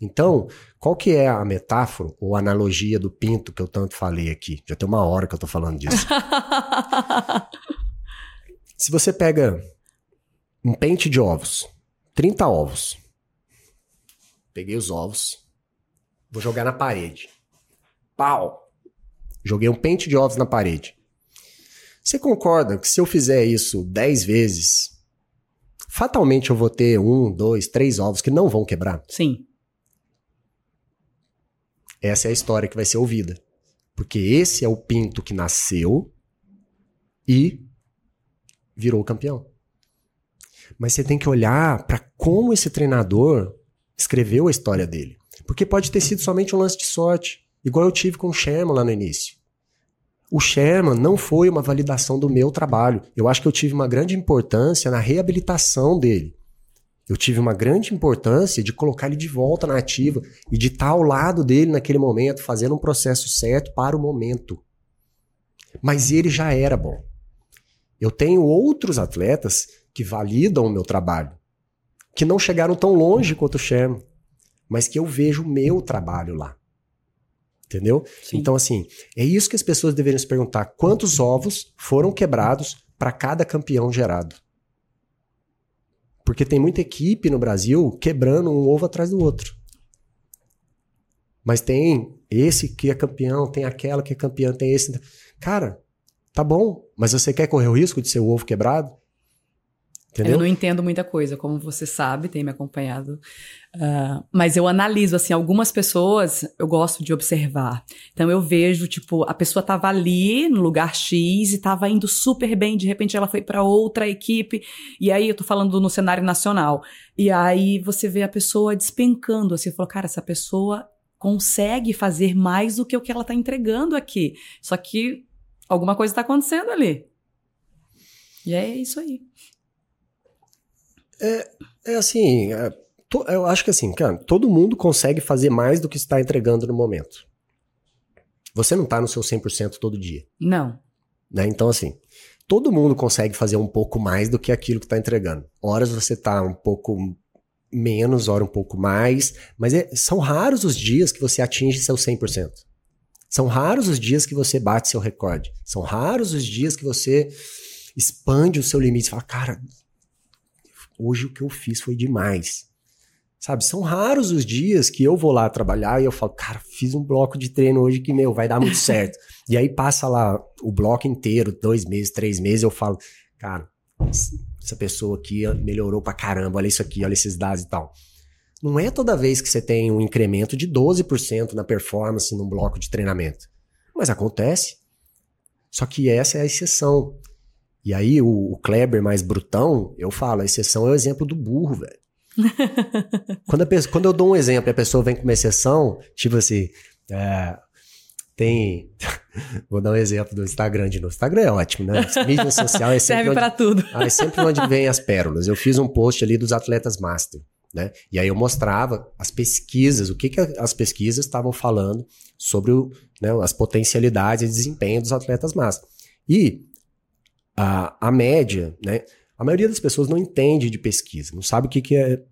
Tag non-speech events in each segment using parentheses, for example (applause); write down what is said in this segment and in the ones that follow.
Então, qual que é a metáfora ou analogia do pinto que eu tanto falei aqui? Já tem uma hora que eu tô falando disso. (laughs) Se você pega um pente de ovos, 30 ovos. Peguei os ovos, vou jogar na parede. Pau! Joguei um pente de ovos na parede. Você concorda que se eu fizer isso 10 vezes, fatalmente eu vou ter um, dois, três ovos que não vão quebrar? Sim. Essa é a história que vai ser ouvida. Porque esse é o pinto que nasceu e virou campeão. Mas você tem que olhar para como esse treinador escreveu a história dele. Porque pode ter sido somente um lance de sorte, igual eu tive com o Sherman lá no início. O Sherman não foi uma validação do meu trabalho. Eu acho que eu tive uma grande importância na reabilitação dele. Eu tive uma grande importância de colocar ele de volta na ativa e de estar ao lado dele naquele momento, fazendo um processo certo para o momento. Mas ele já era bom. Eu tenho outros atletas que validam o meu trabalho, que não chegaram tão longe quanto o Sherman, mas que eu vejo o meu trabalho lá. Entendeu? Sim. Então, assim, é isso que as pessoas deveriam se perguntar: quantos ovos foram quebrados para cada campeão gerado? Porque tem muita equipe no Brasil quebrando um ovo atrás do outro. Mas tem esse que é campeão, tem aquela que é campeã, tem esse. Cara, tá bom, mas você quer correr o risco de ser o ovo quebrado? Entendeu? Eu não entendo muita coisa, como você sabe, tem me acompanhado. Uh, mas eu analiso, assim, algumas pessoas eu gosto de observar. Então eu vejo, tipo, a pessoa tava ali no lugar X e tava indo super bem, de repente ela foi para outra equipe, e aí eu tô falando no cenário nacional. E aí você vê a pessoa despencando, assim, falou, cara, essa pessoa consegue fazer mais do que o que ela tá entregando aqui. Só que alguma coisa tá acontecendo ali. E é isso aí. É, é assim, é, to, eu acho que assim, cara, todo mundo consegue fazer mais do que está entregando no momento. Você não está no seu 100% todo dia. Não. Né? Então, assim, todo mundo consegue fazer um pouco mais do que aquilo que está entregando. Horas você está um pouco menos, hora um pouco mais, mas é, são raros os dias que você atinge seu 100%. São raros os dias que você bate seu recorde. São raros os dias que você expande o seu limite. Você fala, cara, hoje o que eu fiz foi demais. Sabe, são raros os dias que eu vou lá trabalhar e eu falo, cara, fiz um bloco de treino hoje que, meu, vai dar muito (laughs) certo. e aí passa lá o bloco inteiro, dois meses, três meses, eu falo, cara, essa pessoa aqui melhorou pra caramba, olha isso aqui, olha esses dados e tal. Não é toda vez que você tem um incremento de 12% na performance num bloco de treinamento. Mas acontece. Só que essa é a exceção. E aí, o, o Kleber mais brutão, eu falo, a exceção é o exemplo do burro, velho. (laughs) quando, pessoa, quando eu dou um exemplo e a pessoa vem com uma exceção, tipo assim, é, tem. (laughs) Vou dar um exemplo do Instagram de novo. Instagram é ótimo, né? Mídia (laughs) social é sempre. Serve para tudo. Ah, é sempre onde vem as pérolas. Eu fiz um post ali dos atletas master, né? E aí eu mostrava as pesquisas, o que, que as pesquisas estavam falando sobre o, né, as potencialidades e desempenho dos atletas master. E a, a média, né? A maioria das pessoas não entende de pesquisa, não sabe o que, que é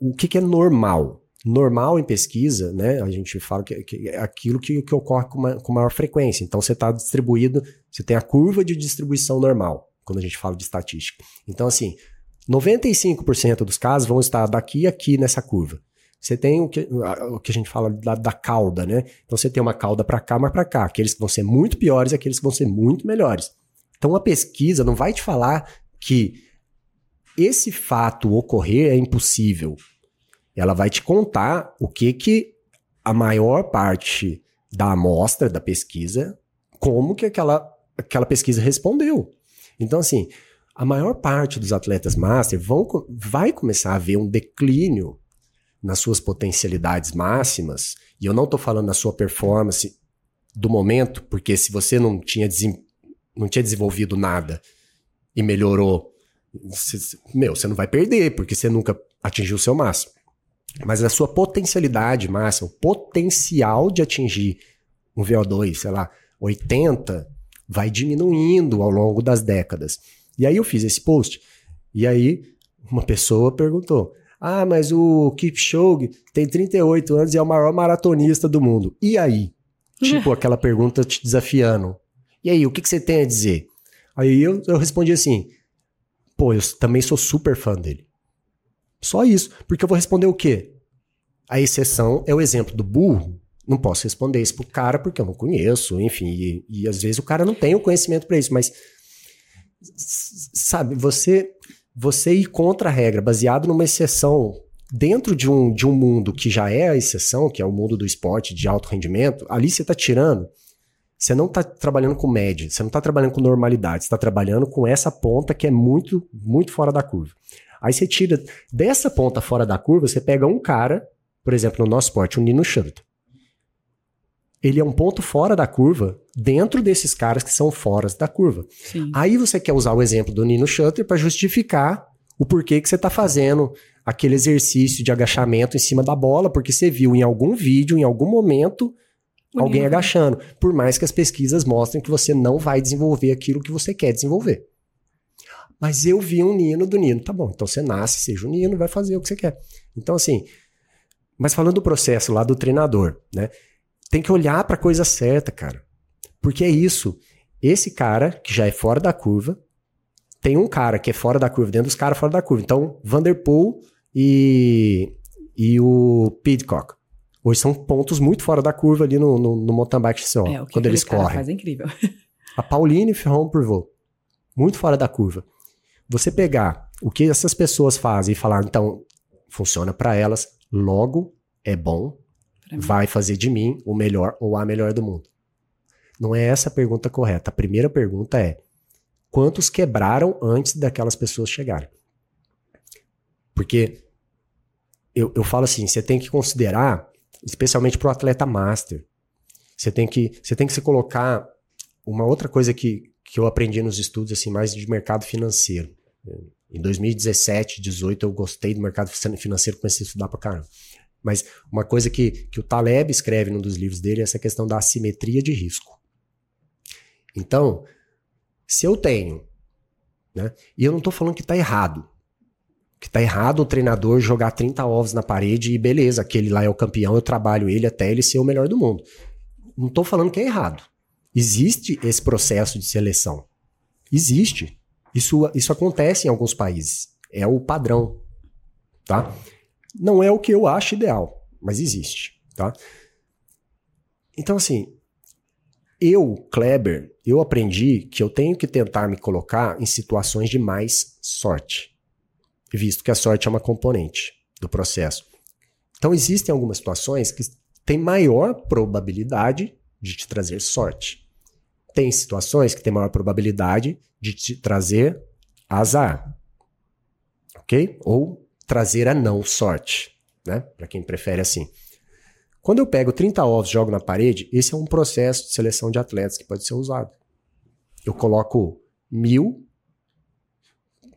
o que, que é normal. Normal em pesquisa, né? A gente fala que, que é aquilo que, que ocorre com, uma, com maior frequência. Então você está distribuído, você tem a curva de distribuição normal, quando a gente fala de estatística. Então, assim, 95% dos casos vão estar daqui e aqui nessa curva. Você tem o que, o que a gente fala da, da cauda, né? Então você tem uma cauda para cá, mas para cá. Aqueles que vão ser muito piores aqueles que vão ser muito melhores. Então a pesquisa não vai te falar que esse fato ocorrer é impossível. Ela vai te contar o que que a maior parte da amostra da pesquisa, como que aquela, aquela pesquisa respondeu. Então, assim, a maior parte dos atletas master vão, vai começar a ver um declínio nas suas potencialidades máximas, e eu não estou falando na sua performance do momento, porque se você não tinha desempenho não tinha desenvolvido nada e melhorou, você, meu, você não vai perder, porque você nunca atingiu o seu máximo. Mas a sua potencialidade máxima, o potencial de atingir um VO2, sei lá, 80, vai diminuindo ao longo das décadas. E aí eu fiz esse post, e aí uma pessoa perguntou: Ah, mas o Kipchoge tem 38 anos e é o maior maratonista do mundo. E aí? Tipo, (laughs) aquela pergunta te desafiando. E aí, o que, que você tem a dizer? Aí eu, eu respondi assim: pô, eu também sou super fã dele. Só isso. Porque eu vou responder o quê? A exceção é o exemplo do burro. Não posso responder isso pro cara porque eu não conheço, enfim. E, e às vezes o cara não tem o conhecimento para isso, mas. Sabe, você você ir contra a regra, baseado numa exceção, dentro de um, de um mundo que já é a exceção, que é o mundo do esporte de alto rendimento, ali você está tirando você não está trabalhando com média, você não está trabalhando com normalidade, você está trabalhando com essa ponta que é muito, muito fora da curva. Aí você tira dessa ponta fora da curva, você pega um cara, por exemplo, no nosso esporte, o Nino Schurter. Ele é um ponto fora da curva, dentro desses caras que são fora da curva. Sim. Aí você quer usar o exemplo do Nino Shutter para justificar o porquê que você está fazendo aquele exercício de agachamento em cima da bola, porque você viu em algum vídeo, em algum momento, alguém agachando. Por mais que as pesquisas mostrem que você não vai desenvolver aquilo que você quer desenvolver. Mas eu vi um Nino do Nino. Tá bom, então você nasce, seja o Nino, vai fazer o que você quer. Então, assim, mas falando do processo lá do treinador, né? Tem que olhar para a coisa certa, cara. Porque é isso. Esse cara, que já é fora da curva, tem um cara que é fora da curva, dentro dos caras fora da curva. Então, Vanderpool e, e o Pidcock. Hoje são pontos muito fora da curva ali no, no, no mountain bike só, é, quando eles correm. Faz é incrível. A Pauline Ferron Purvot, muito fora da curva. Você pegar o que essas pessoas fazem e falar, então, funciona para elas, logo é bom, vai fazer de mim o melhor ou a melhor do mundo. Não é essa a pergunta correta. A primeira pergunta é: quantos quebraram antes daquelas pessoas chegarem? Porque eu, eu falo assim, você tem que considerar especialmente para o atleta master. Você tem que você tem que se colocar uma outra coisa que, que eu aprendi nos estudos assim mais de mercado financeiro. Em 2017, 2018 eu gostei do mercado financeiro, comecei a estudar para caramba. Mas uma coisa que, que o Taleb escreve num dos livros dele é essa questão da assimetria de risco. Então, se eu tenho, né, e eu não estou falando que está errado, que tá errado o treinador jogar 30 ovos na parede e beleza, aquele lá é o campeão, eu trabalho ele até ele ser o melhor do mundo. Não tô falando que é errado. Existe esse processo de seleção. Existe. Isso, isso acontece em alguns países. É o padrão, tá? Não é o que eu acho ideal, mas existe, tá? Então, assim, eu, Kleber, eu aprendi que eu tenho que tentar me colocar em situações de mais sorte visto que a sorte é uma componente do processo. Então, existem algumas situações que têm maior probabilidade de te trazer sorte. Tem situações que têm maior probabilidade de te trazer azar. Ok? Ou trazer a não sorte, né? Para quem prefere assim. Quando eu pego 30 ovos e jogo na parede, esse é um processo de seleção de atletas que pode ser usado. Eu coloco mil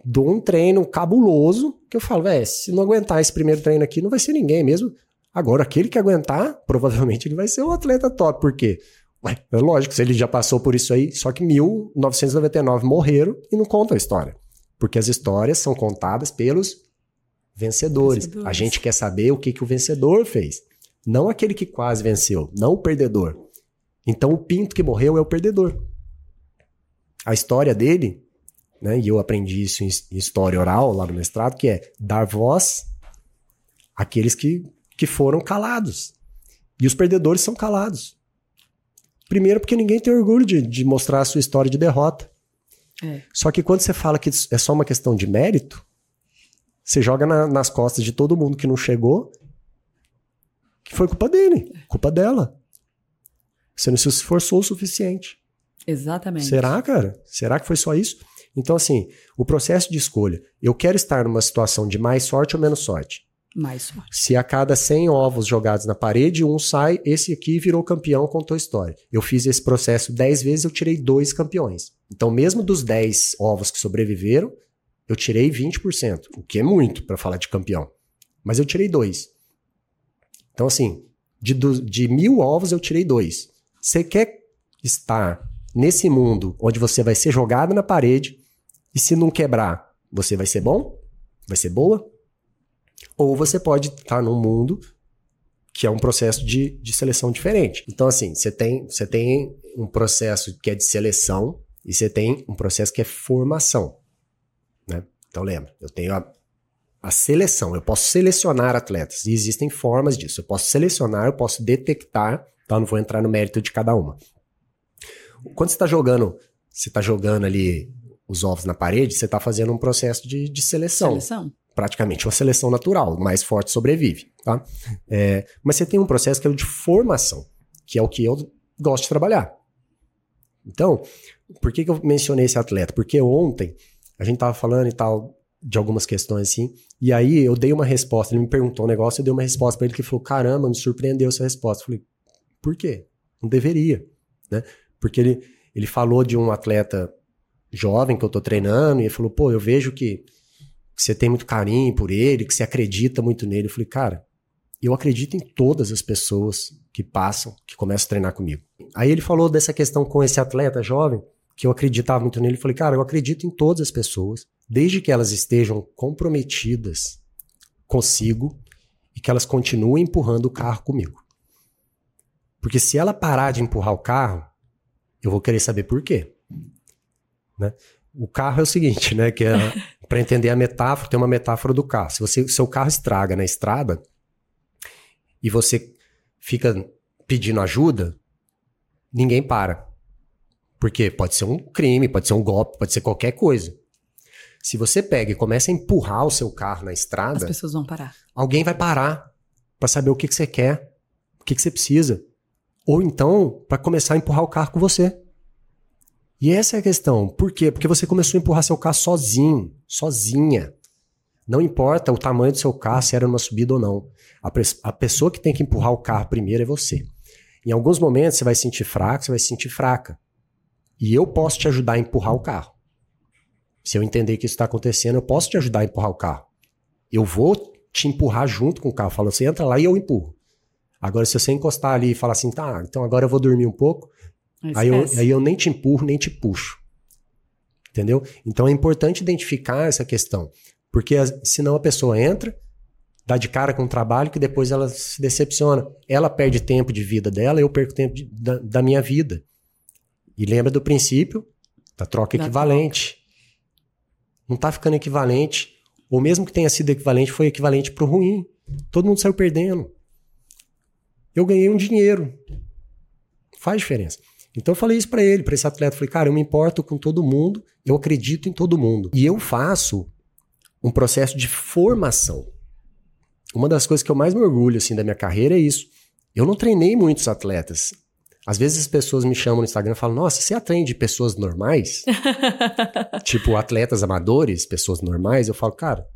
dou um treino cabuloso que eu falo, velho, se não aguentar esse primeiro treino aqui, não vai ser ninguém mesmo. Agora, aquele que aguentar, provavelmente ele vai ser um atleta top. Por quê? Ué, é lógico, se ele já passou por isso aí, só que 1999 morreram e não contam a história. Porque as histórias são contadas pelos vencedores. vencedores. A gente quer saber o que, que o vencedor fez. Não aquele que quase venceu, não o perdedor. Então o pinto que morreu é o perdedor. A história dele né? E eu aprendi isso em história oral lá no mestrado, que é dar voz àqueles que, que foram calados. E os perdedores são calados. Primeiro, porque ninguém tem orgulho de, de mostrar a sua história de derrota. É. Só que quando você fala que é só uma questão de mérito, você joga na, nas costas de todo mundo que não chegou, que foi culpa dele, culpa dela. Você não se esforçou o suficiente. Exatamente. Será, cara? Será que foi só isso? Então, assim, o processo de escolha, eu quero estar numa situação de mais sorte ou menos sorte? Mais sorte. Se a cada 100 ovos jogados na parede, um sai, esse aqui virou campeão, contou a história. Eu fiz esse processo 10 vezes, eu tirei dois campeões. Então, mesmo dos 10 ovos que sobreviveram, eu tirei 20%, o que é muito para falar de campeão. Mas eu tirei dois. Então, assim, de, de mil ovos, eu tirei dois. Você quer estar nesse mundo onde você vai ser jogado na parede, e se não quebrar, você vai ser bom? Vai ser boa? Ou você pode estar num mundo que é um processo de, de seleção diferente. Então, assim, você tem, você tem um processo que é de seleção e você tem um processo que é formação. Né? Então, lembra, eu tenho a, a seleção, eu posso selecionar atletas e existem formas disso. Eu posso selecionar, eu posso detectar, tá? não vou entrar no mérito de cada uma. Quando você está jogando, você está jogando ali os ovos na parede, você está fazendo um processo de, de seleção. Seleção. Praticamente uma seleção natural, o mais forte sobrevive, tá? É, mas você tem um processo que é o de formação, que é o que eu gosto de trabalhar. Então, por que, que eu mencionei esse atleta? Porque ontem a gente tava falando e tal de algumas questões assim, e aí eu dei uma resposta, ele me perguntou um negócio, eu dei uma resposta para ele que falou: "Caramba, me surpreendeu essa resposta". Eu falei: "Por quê? Não deveria", né? Porque ele ele falou de um atleta jovem que eu tô treinando, e ele falou, pô, eu vejo que, que você tem muito carinho por ele, que você acredita muito nele. Eu falei, cara, eu acredito em todas as pessoas que passam, que começam a treinar comigo. Aí ele falou dessa questão com esse atleta jovem, que eu acreditava muito nele. Eu falei, cara, eu acredito em todas as pessoas, desde que elas estejam comprometidas consigo e que elas continuem empurrando o carro comigo. Porque se ela parar de empurrar o carro, eu vou querer saber por quê. Né? O carro é o seguinte, né? Que é, (laughs) para entender a metáfora, tem uma metáfora do carro. Se você, seu carro estraga na estrada e você fica pedindo ajuda, ninguém para. Porque pode ser um crime, pode ser um golpe, pode ser qualquer coisa. Se você pega e começa a empurrar o seu carro na estrada, as pessoas vão parar. Alguém vai parar para saber o que, que você quer, o que, que você precisa. Ou então, para começar a empurrar o carro com você. E essa é a questão. Por quê? Porque você começou a empurrar seu carro sozinho, sozinha. Não importa o tamanho do seu carro, se era numa subida ou não. A, a pessoa que tem que empurrar o carro primeiro é você. Em alguns momentos você vai se sentir fraco, você vai se sentir fraca. E eu posso te ajudar a empurrar o carro. Se eu entender que isso está acontecendo, eu posso te ajudar a empurrar o carro. Eu vou te empurrar junto com o carro. Falo, você entra lá e eu empurro. Agora, se você encostar ali e falar assim, tá, então agora eu vou dormir um pouco, Aí eu, aí eu nem te empurro, nem te puxo. Entendeu? Então é importante identificar essa questão. Porque senão a pessoa entra, dá de cara com o trabalho que depois ela se decepciona. Ela perde tempo de vida dela, eu perco tempo de, da, da, minha vida. E lembra do princípio da troca da equivalente. Troca. Não está ficando equivalente. Ou mesmo que tenha sido equivalente, foi equivalente para o ruim. Todo mundo saiu perdendo. Eu ganhei um dinheiro. Faz diferença. Então eu falei isso para ele, para esse atleta, falei, cara, eu me importo com todo mundo, eu acredito em todo mundo. E eu faço um processo de formação. Uma das coisas que eu mais me orgulho assim da minha carreira é isso. Eu não treinei muitos atletas. Às vezes as pessoas me chamam no Instagram e falam: "Nossa, você atende pessoas normais?" (laughs) tipo atletas amadores, pessoas normais. Eu falo: "Cara,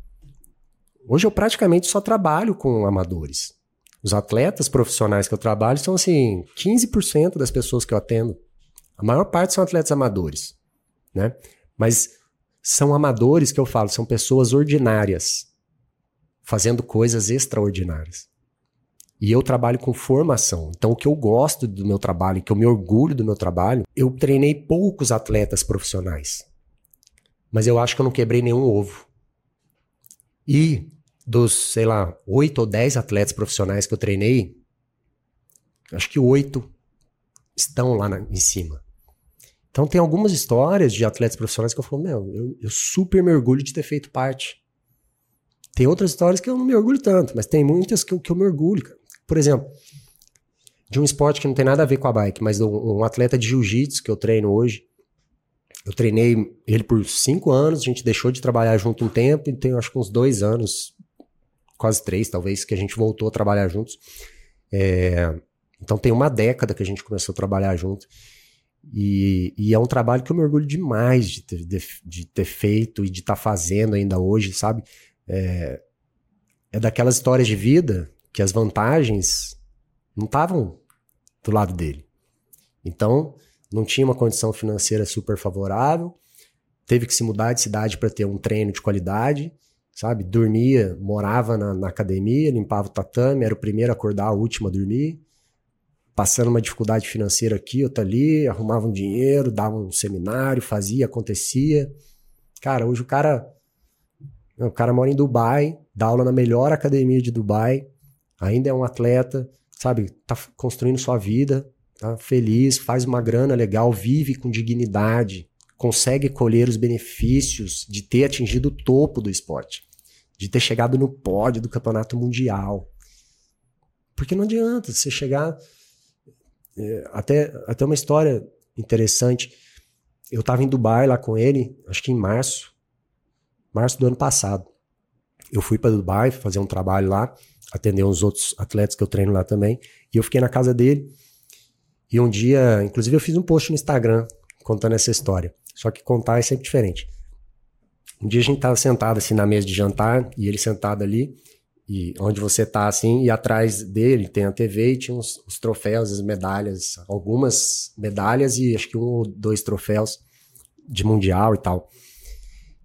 hoje eu praticamente só trabalho com amadores. Os atletas profissionais que eu trabalho são assim, 15% das pessoas que eu atendo. A maior parte são atletas amadores, né? Mas são amadores que eu falo, são pessoas ordinárias, fazendo coisas extraordinárias. E eu trabalho com formação. Então, o que eu gosto do meu trabalho, que eu me orgulho do meu trabalho, eu treinei poucos atletas profissionais. Mas eu acho que eu não quebrei nenhum ovo. E dos, sei lá, oito ou dez atletas profissionais que eu treinei, acho que oito estão lá na, em cima. Então tem algumas histórias de atletas profissionais que eu falo, meu, eu, eu super me orgulho de ter feito parte. Tem outras histórias que eu não me orgulho tanto, mas tem muitas que eu, que eu me orgulho. Cara. Por exemplo, de um esporte que não tem nada a ver com a bike, mas um, um atleta de jiu-jitsu que eu treino hoje. Eu treinei ele por cinco anos, a gente deixou de trabalhar junto um tempo, e tem acho que uns dois anos, quase três, talvez, que a gente voltou a trabalhar juntos. É, então tem uma década que a gente começou a trabalhar junto. E, e, é um trabalho que eu me orgulho demais de ter, de, de ter feito e de estar tá fazendo ainda hoje, sabe? É, é daquelas histórias de vida que as vantagens não estavam do lado dele. Então, não tinha uma condição financeira super favorável, teve que se mudar de cidade para ter um treino de qualidade sabe? Dormia, morava na, na, academia, limpava o tatame, era o primeiro a acordar, o último a dormir. Passando uma dificuldade financeira aqui, outra ali, arrumava um dinheiro, dava um seminário, fazia, acontecia. Cara, hoje o cara O cara mora em Dubai, dá aula na melhor academia de Dubai, ainda é um atleta, sabe? Tá construindo sua vida, tá feliz, faz uma grana legal, vive com dignidade, consegue colher os benefícios de ter atingido o topo do esporte, de ter chegado no pódio do campeonato mundial. Porque não adianta você chegar. É, até, até uma história interessante. Eu estava em Dubai lá com ele, acho que em março, março do ano passado. Eu fui para Dubai fazer um trabalho lá, atender uns outros atletas que eu treino lá também, e eu fiquei na casa dele. E um dia, inclusive, eu fiz um post no Instagram contando essa história. Só que contar é sempre diferente. Um dia a gente tava sentado assim na mesa de jantar e ele sentado ali e onde você tá assim e atrás dele tem a TV e tinha os, os troféus, as medalhas, algumas medalhas e acho que um ou dois troféus de mundial e tal.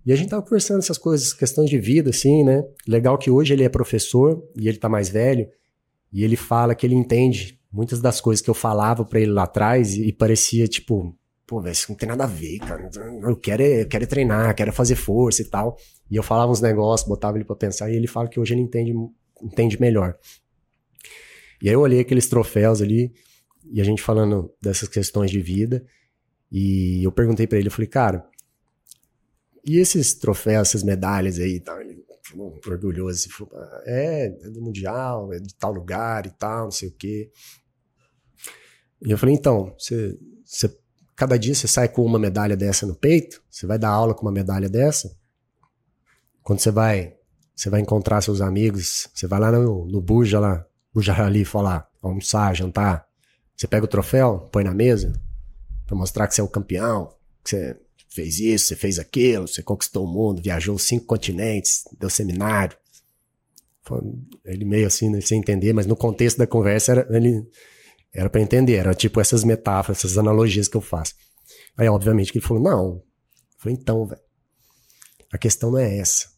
E a gente tava conversando essas coisas, questões de vida assim, né? Legal que hoje ele é professor e ele tá mais velho e ele fala que ele entende muitas das coisas que eu falava para ele lá atrás e, e parecia tipo pô, velho, isso não tem nada a ver, cara. Eu quero, é, eu quero é treinar, quero fazer força e tal. E eu falava uns negócios, botava ele para pensar, e ele fala que hoje ele entende, entende melhor. E aí eu olhei aqueles troféus ali, e a gente falando dessas questões de vida, e eu perguntei para ele, eu falei, cara, e esses troféus, essas medalhas aí e tal? Ele falou, orgulhoso, assim, falou, é, é do Mundial, é de tal lugar e tal, não sei o quê. E eu falei, então, você Cada dia você sai com uma medalha dessa no peito, você vai dar aula com uma medalha dessa. Quando você vai, você vai encontrar seus amigos, você vai lá no, no Buja lá, Buja ali falar, almoçar, jantar. Você pega o troféu, põe na mesa, para mostrar que você é o campeão, que você fez isso, você fez aquilo, você conquistou o mundo, viajou cinco continentes, deu seminário. Ele meio assim, né, sem entender, mas no contexto da conversa era, ele era para entender, era tipo essas metáforas, essas analogias que eu faço. Aí, obviamente, que ele falou: não. Eu falei: então, velho. A questão não é essa.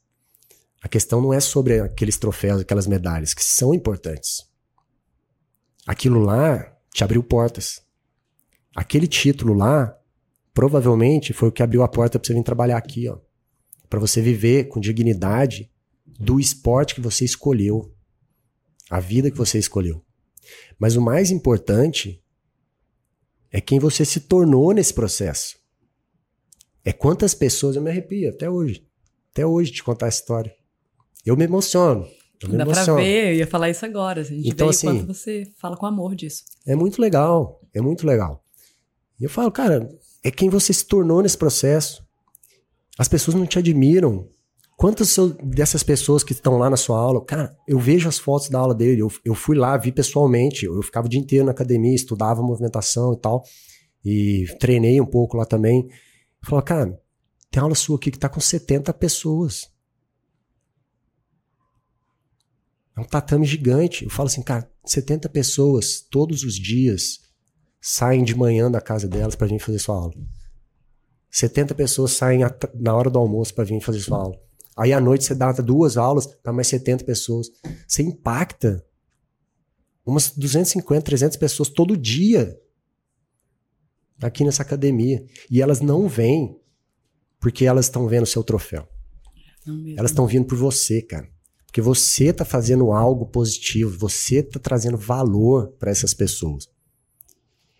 A questão não é sobre aqueles troféus, aquelas medalhas, que são importantes. Aquilo lá te abriu portas. Aquele título lá, provavelmente, foi o que abriu a porta para você vir trabalhar aqui, ó. Para você viver com dignidade do esporte que você escolheu. A vida que você escolheu. Mas o mais importante é quem você se tornou nesse processo. É quantas pessoas, eu me arrepio até hoje. Até hoje de contar essa história. Eu me emociono. Eu me Dá emociono. pra ver, eu ia falar isso agora. A gente então, vê assim, quanto você fala com amor disso. É muito legal, é muito legal. E eu falo, cara, é quem você se tornou nesse processo. As pessoas não te admiram Quantas dessas pessoas que estão lá na sua aula, cara, eu vejo as fotos da aula dele, eu, eu fui lá, vi pessoalmente, eu, eu ficava o dia inteiro na academia, estudava movimentação e tal, e treinei um pouco lá também. Falava, cara, tem aula sua aqui que tá com 70 pessoas. É um tatame gigante. Eu falo assim, cara, 70 pessoas todos os dias saem de manhã da casa delas para vir fazer sua aula. 70 pessoas saem na hora do almoço para vir fazer sua aula. Aí à noite você dá duas aulas para mais 70 pessoas. Você impacta umas 250, 300 pessoas todo dia aqui nessa academia. E elas não vêm porque elas estão vendo o seu troféu. Elas estão vindo por você, cara. Porque você está fazendo algo positivo, você está trazendo valor para essas pessoas.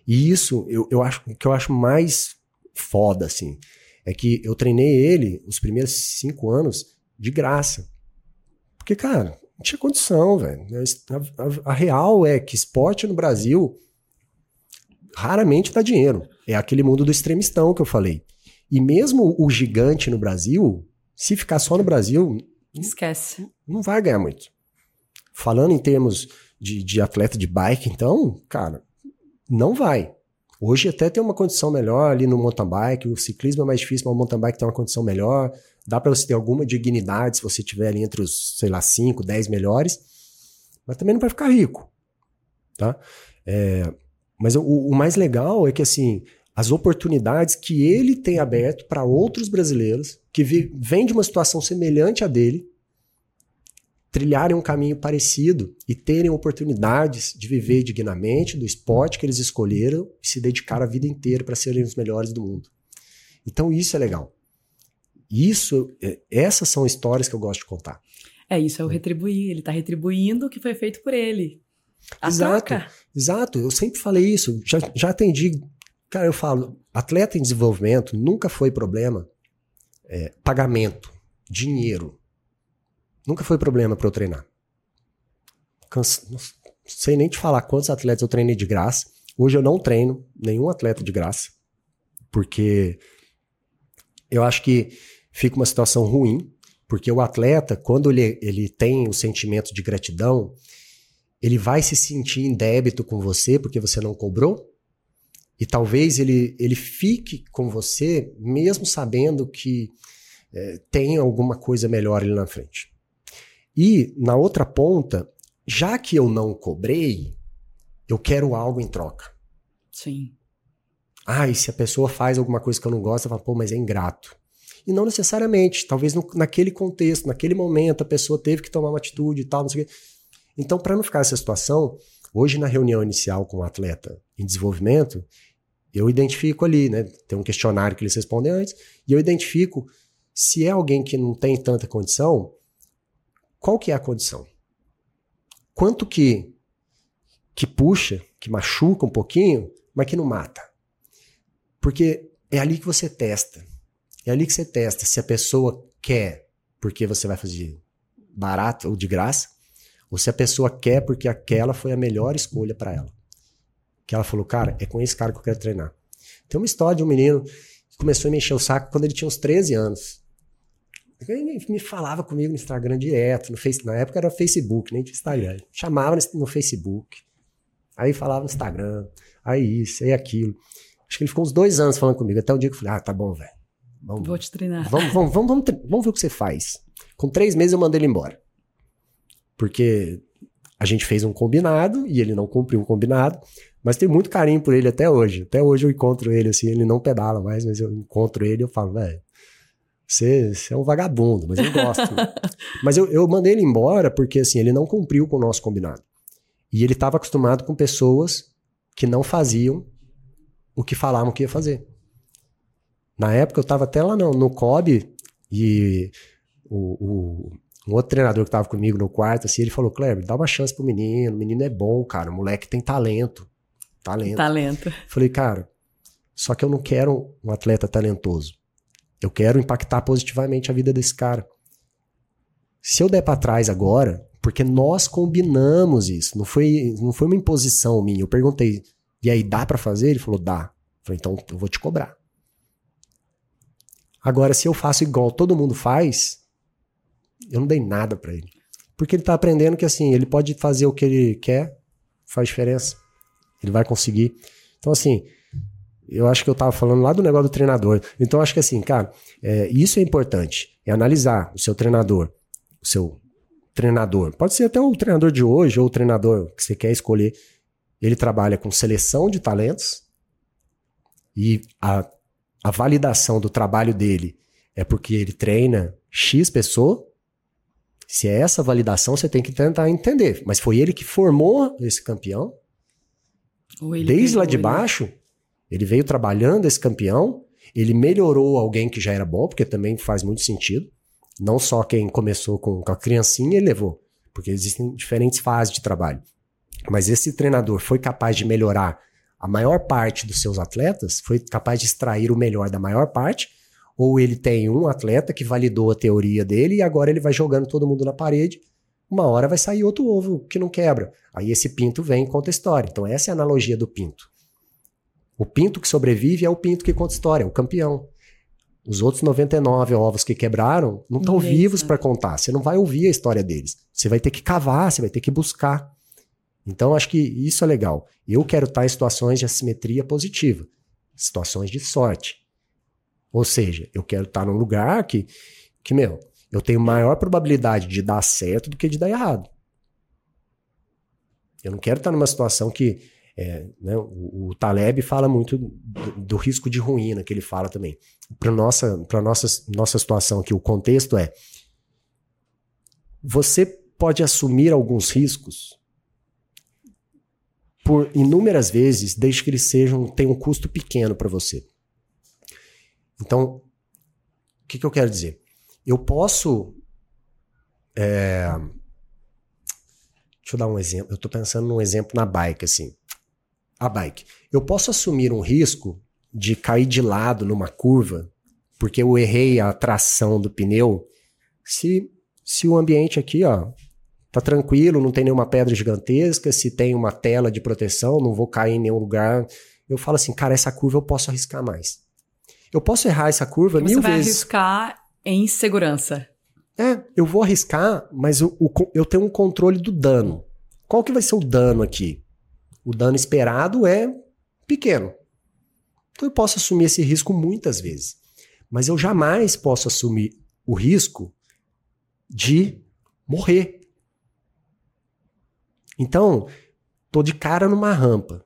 E isso eu, eu acho que eu acho mais foda, assim é que eu treinei ele os primeiros cinco anos de graça. Porque, cara, não tinha condição, velho. A, a, a, real é que esporte no Brasil raramente dá dinheiro. É aquele mundo do extremistão que eu falei. E mesmo o gigante no Brasil, se ficar só no Brasil. Esquece. Não, não vai ganhar muito. Falando em termos de, de atleta de bike, então, cara, não vai. Hoje até tem uma condição melhor ali no mountain bike, o ciclismo é mais difícil, mas o mountain bike tem uma condição melhor. Dá para você ter alguma dignidade se você tiver ali entre os, sei lá, 5, 10 melhores, mas também não vai ficar rico, tá? É, mas o, o mais legal é que, assim, as oportunidades que ele tem aberto para outros brasileiros que vêm de uma situação semelhante à dele, trilharem um caminho parecido e terem oportunidades de viver dignamente do esporte que eles escolheram e se dedicar a vida inteira para serem os melhores do mundo. Então isso é legal. isso, é, essas são histórias que eu gosto de contar. É isso, é o retribuir. Ele está retribuindo o que foi feito por ele. A exato, troca. exato. Eu sempre falei isso. Já, já atendi. Cara, eu falo, atleta em desenvolvimento nunca foi problema. É, pagamento, dinheiro. Nunca foi problema para eu treinar. Não sei nem te falar quantos atletas eu treinei de graça. Hoje eu não treino nenhum atleta de graça. Porque eu acho que fica uma situação ruim, porque o atleta, quando ele, ele tem o sentimento de gratidão, ele vai se sentir em débito com você porque você não cobrou, e talvez ele, ele fique com você mesmo sabendo que é, tem alguma coisa melhor ali na frente. E na outra ponta, já que eu não cobrei, eu quero algo em troca. Sim. Ah, e se a pessoa faz alguma coisa que eu não gosto, eu falo, pô, mas é ingrato. E não necessariamente. Talvez no, naquele contexto, naquele momento, a pessoa teve que tomar uma atitude e tal, não sei o quê. Então, para não ficar essa situação, hoje na reunião inicial com o atleta em desenvolvimento, eu identifico ali, né? Tem um questionário que eles respondem antes, e eu identifico se é alguém que não tem tanta condição, qual que é a condição? Quanto que que puxa, que machuca um pouquinho, mas que não mata? Porque é ali que você testa. É ali que você testa se a pessoa quer porque você vai fazer barato ou de graça, ou se a pessoa quer porque aquela foi a melhor escolha para ela. Que ela falou, cara, é com esse cara que eu quero treinar. Tem uma história de um menino que começou a me encher o saco quando ele tinha uns 13 anos. Ele me falava comigo no Instagram direto, no face, na época era Facebook, nem tinha Instagram. Chamava no Facebook, aí falava no Instagram, aí isso, aí aquilo. Acho que ele ficou uns dois anos falando comigo, até o dia que eu falei, ah, tá bom, velho. Vamos, Vou te treinar. Vamos, vamos, vamos, vamos, vamos ver o que você faz. Com três meses eu mandei ele embora. Porque a gente fez um combinado e ele não cumpriu o combinado. Mas tenho muito carinho por ele até hoje. Até hoje eu encontro ele assim, ele não pedala mais, mas eu encontro ele e eu falo, velho, você, você, é um vagabundo, mas eu gosto. (laughs) mas eu, eu mandei ele embora porque assim, ele não cumpriu com o nosso combinado. E ele estava acostumado com pessoas que não faziam o que falavam que ia fazer. Na época eu estava até lá no, no COB e o, o, um outro treinador que estava comigo no quarto, assim, ele falou, Kleber, dá uma chance pro menino, o menino é bom, cara, o moleque tem talento. Talento. Talento. Falei, cara, só que eu não quero um atleta talentoso. Eu quero impactar positivamente a vida desse cara. Se eu der para trás agora, porque nós combinamos isso, não foi, não foi uma imposição minha. Eu perguntei, e aí dá para fazer? Ele falou, dá. falei, então eu vou te cobrar. Agora, se eu faço igual todo mundo faz, eu não dei nada para ele. Porque ele tá aprendendo que assim, ele pode fazer o que ele quer, faz diferença. Ele vai conseguir. Então, assim, eu acho que eu tava falando lá do negócio do treinador. Então, acho que assim, cara, é, isso é importante. É analisar o seu treinador. O seu treinador. Pode ser até o treinador de hoje ou o treinador que você quer escolher. Ele trabalha com seleção de talentos e a a validação do trabalho dele é porque ele treina X pessoa, se é essa validação, você tem que tentar entender. Mas foi ele que formou esse campeão. Desde lá de ele. baixo, ele veio trabalhando esse campeão, ele melhorou alguém que já era bom, porque também faz muito sentido. Não só quem começou com, com a criancinha ele levou, porque existem diferentes fases de trabalho. Mas esse treinador foi capaz de melhorar a maior parte dos seus atletas foi capaz de extrair o melhor da maior parte, ou ele tem um atleta que validou a teoria dele e agora ele vai jogando todo mundo na parede, uma hora vai sair outro ovo que não quebra. Aí esse pinto vem e conta história. Então essa é a analogia do pinto. O pinto que sobrevive é o pinto que conta história, é o campeão. Os outros 99 ovos que quebraram não estão vivos para contar. Você não vai ouvir a história deles. Você vai ter que cavar, você vai ter que buscar. Então, acho que isso é legal. Eu quero estar em situações de assimetria positiva, situações de sorte. Ou seja, eu quero estar num lugar que, que meu, eu tenho maior probabilidade de dar certo do que de dar errado. Eu não quero estar numa situação que. É, né, o, o, Taleb fala muito do, do, risco de ruína, que ele fala também. Para nossa, pra nossa, nossa situação aqui, o contexto é: você pode assumir alguns riscos por inúmeras vezes, desde que eles sejam tenham um custo pequeno para você. Então, que, que eu quero dizer? Eu posso. É, deixa eu dar um exemplo. Eu estou pensando num exemplo na bike, assim. A bike. Eu posso assumir um risco de cair de lado numa curva, porque eu errei a tração do pneu, se, se o ambiente aqui, ó, tá tranquilo, não tem nenhuma pedra gigantesca, se tem uma tela de proteção, não vou cair em nenhum lugar. Eu falo assim, cara, essa curva eu posso arriscar mais. Eu posso errar essa curva Você mil vai vezes. arriscar em segurança. É, eu vou arriscar, mas eu, eu tenho um controle do dano. Qual que vai ser o dano aqui? O dano esperado é pequeno. Então eu posso assumir esse risco muitas vezes. Mas eu jamais posso assumir o risco de morrer. Então, tô de cara numa rampa.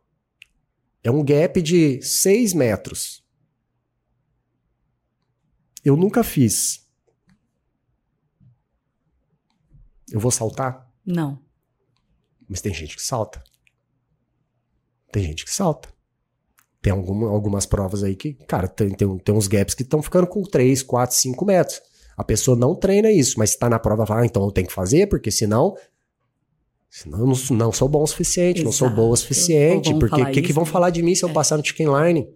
É um gap de 6 metros. Eu nunca fiz. Eu vou saltar? Não. Mas tem gente que salta. Tem gente que salta. Tem alguma, algumas provas aí que, cara, tem, tem, tem uns gaps que estão ficando com 3, 4, 5 metros. A pessoa não treina isso, mas está na prova, fala, ah, então eu tenho que fazer, porque senão. Senão eu não, não sou bom o suficiente, Exato. não sou boa o suficiente. Porque o que, que vão falar de mim se eu é. passar no chicken line?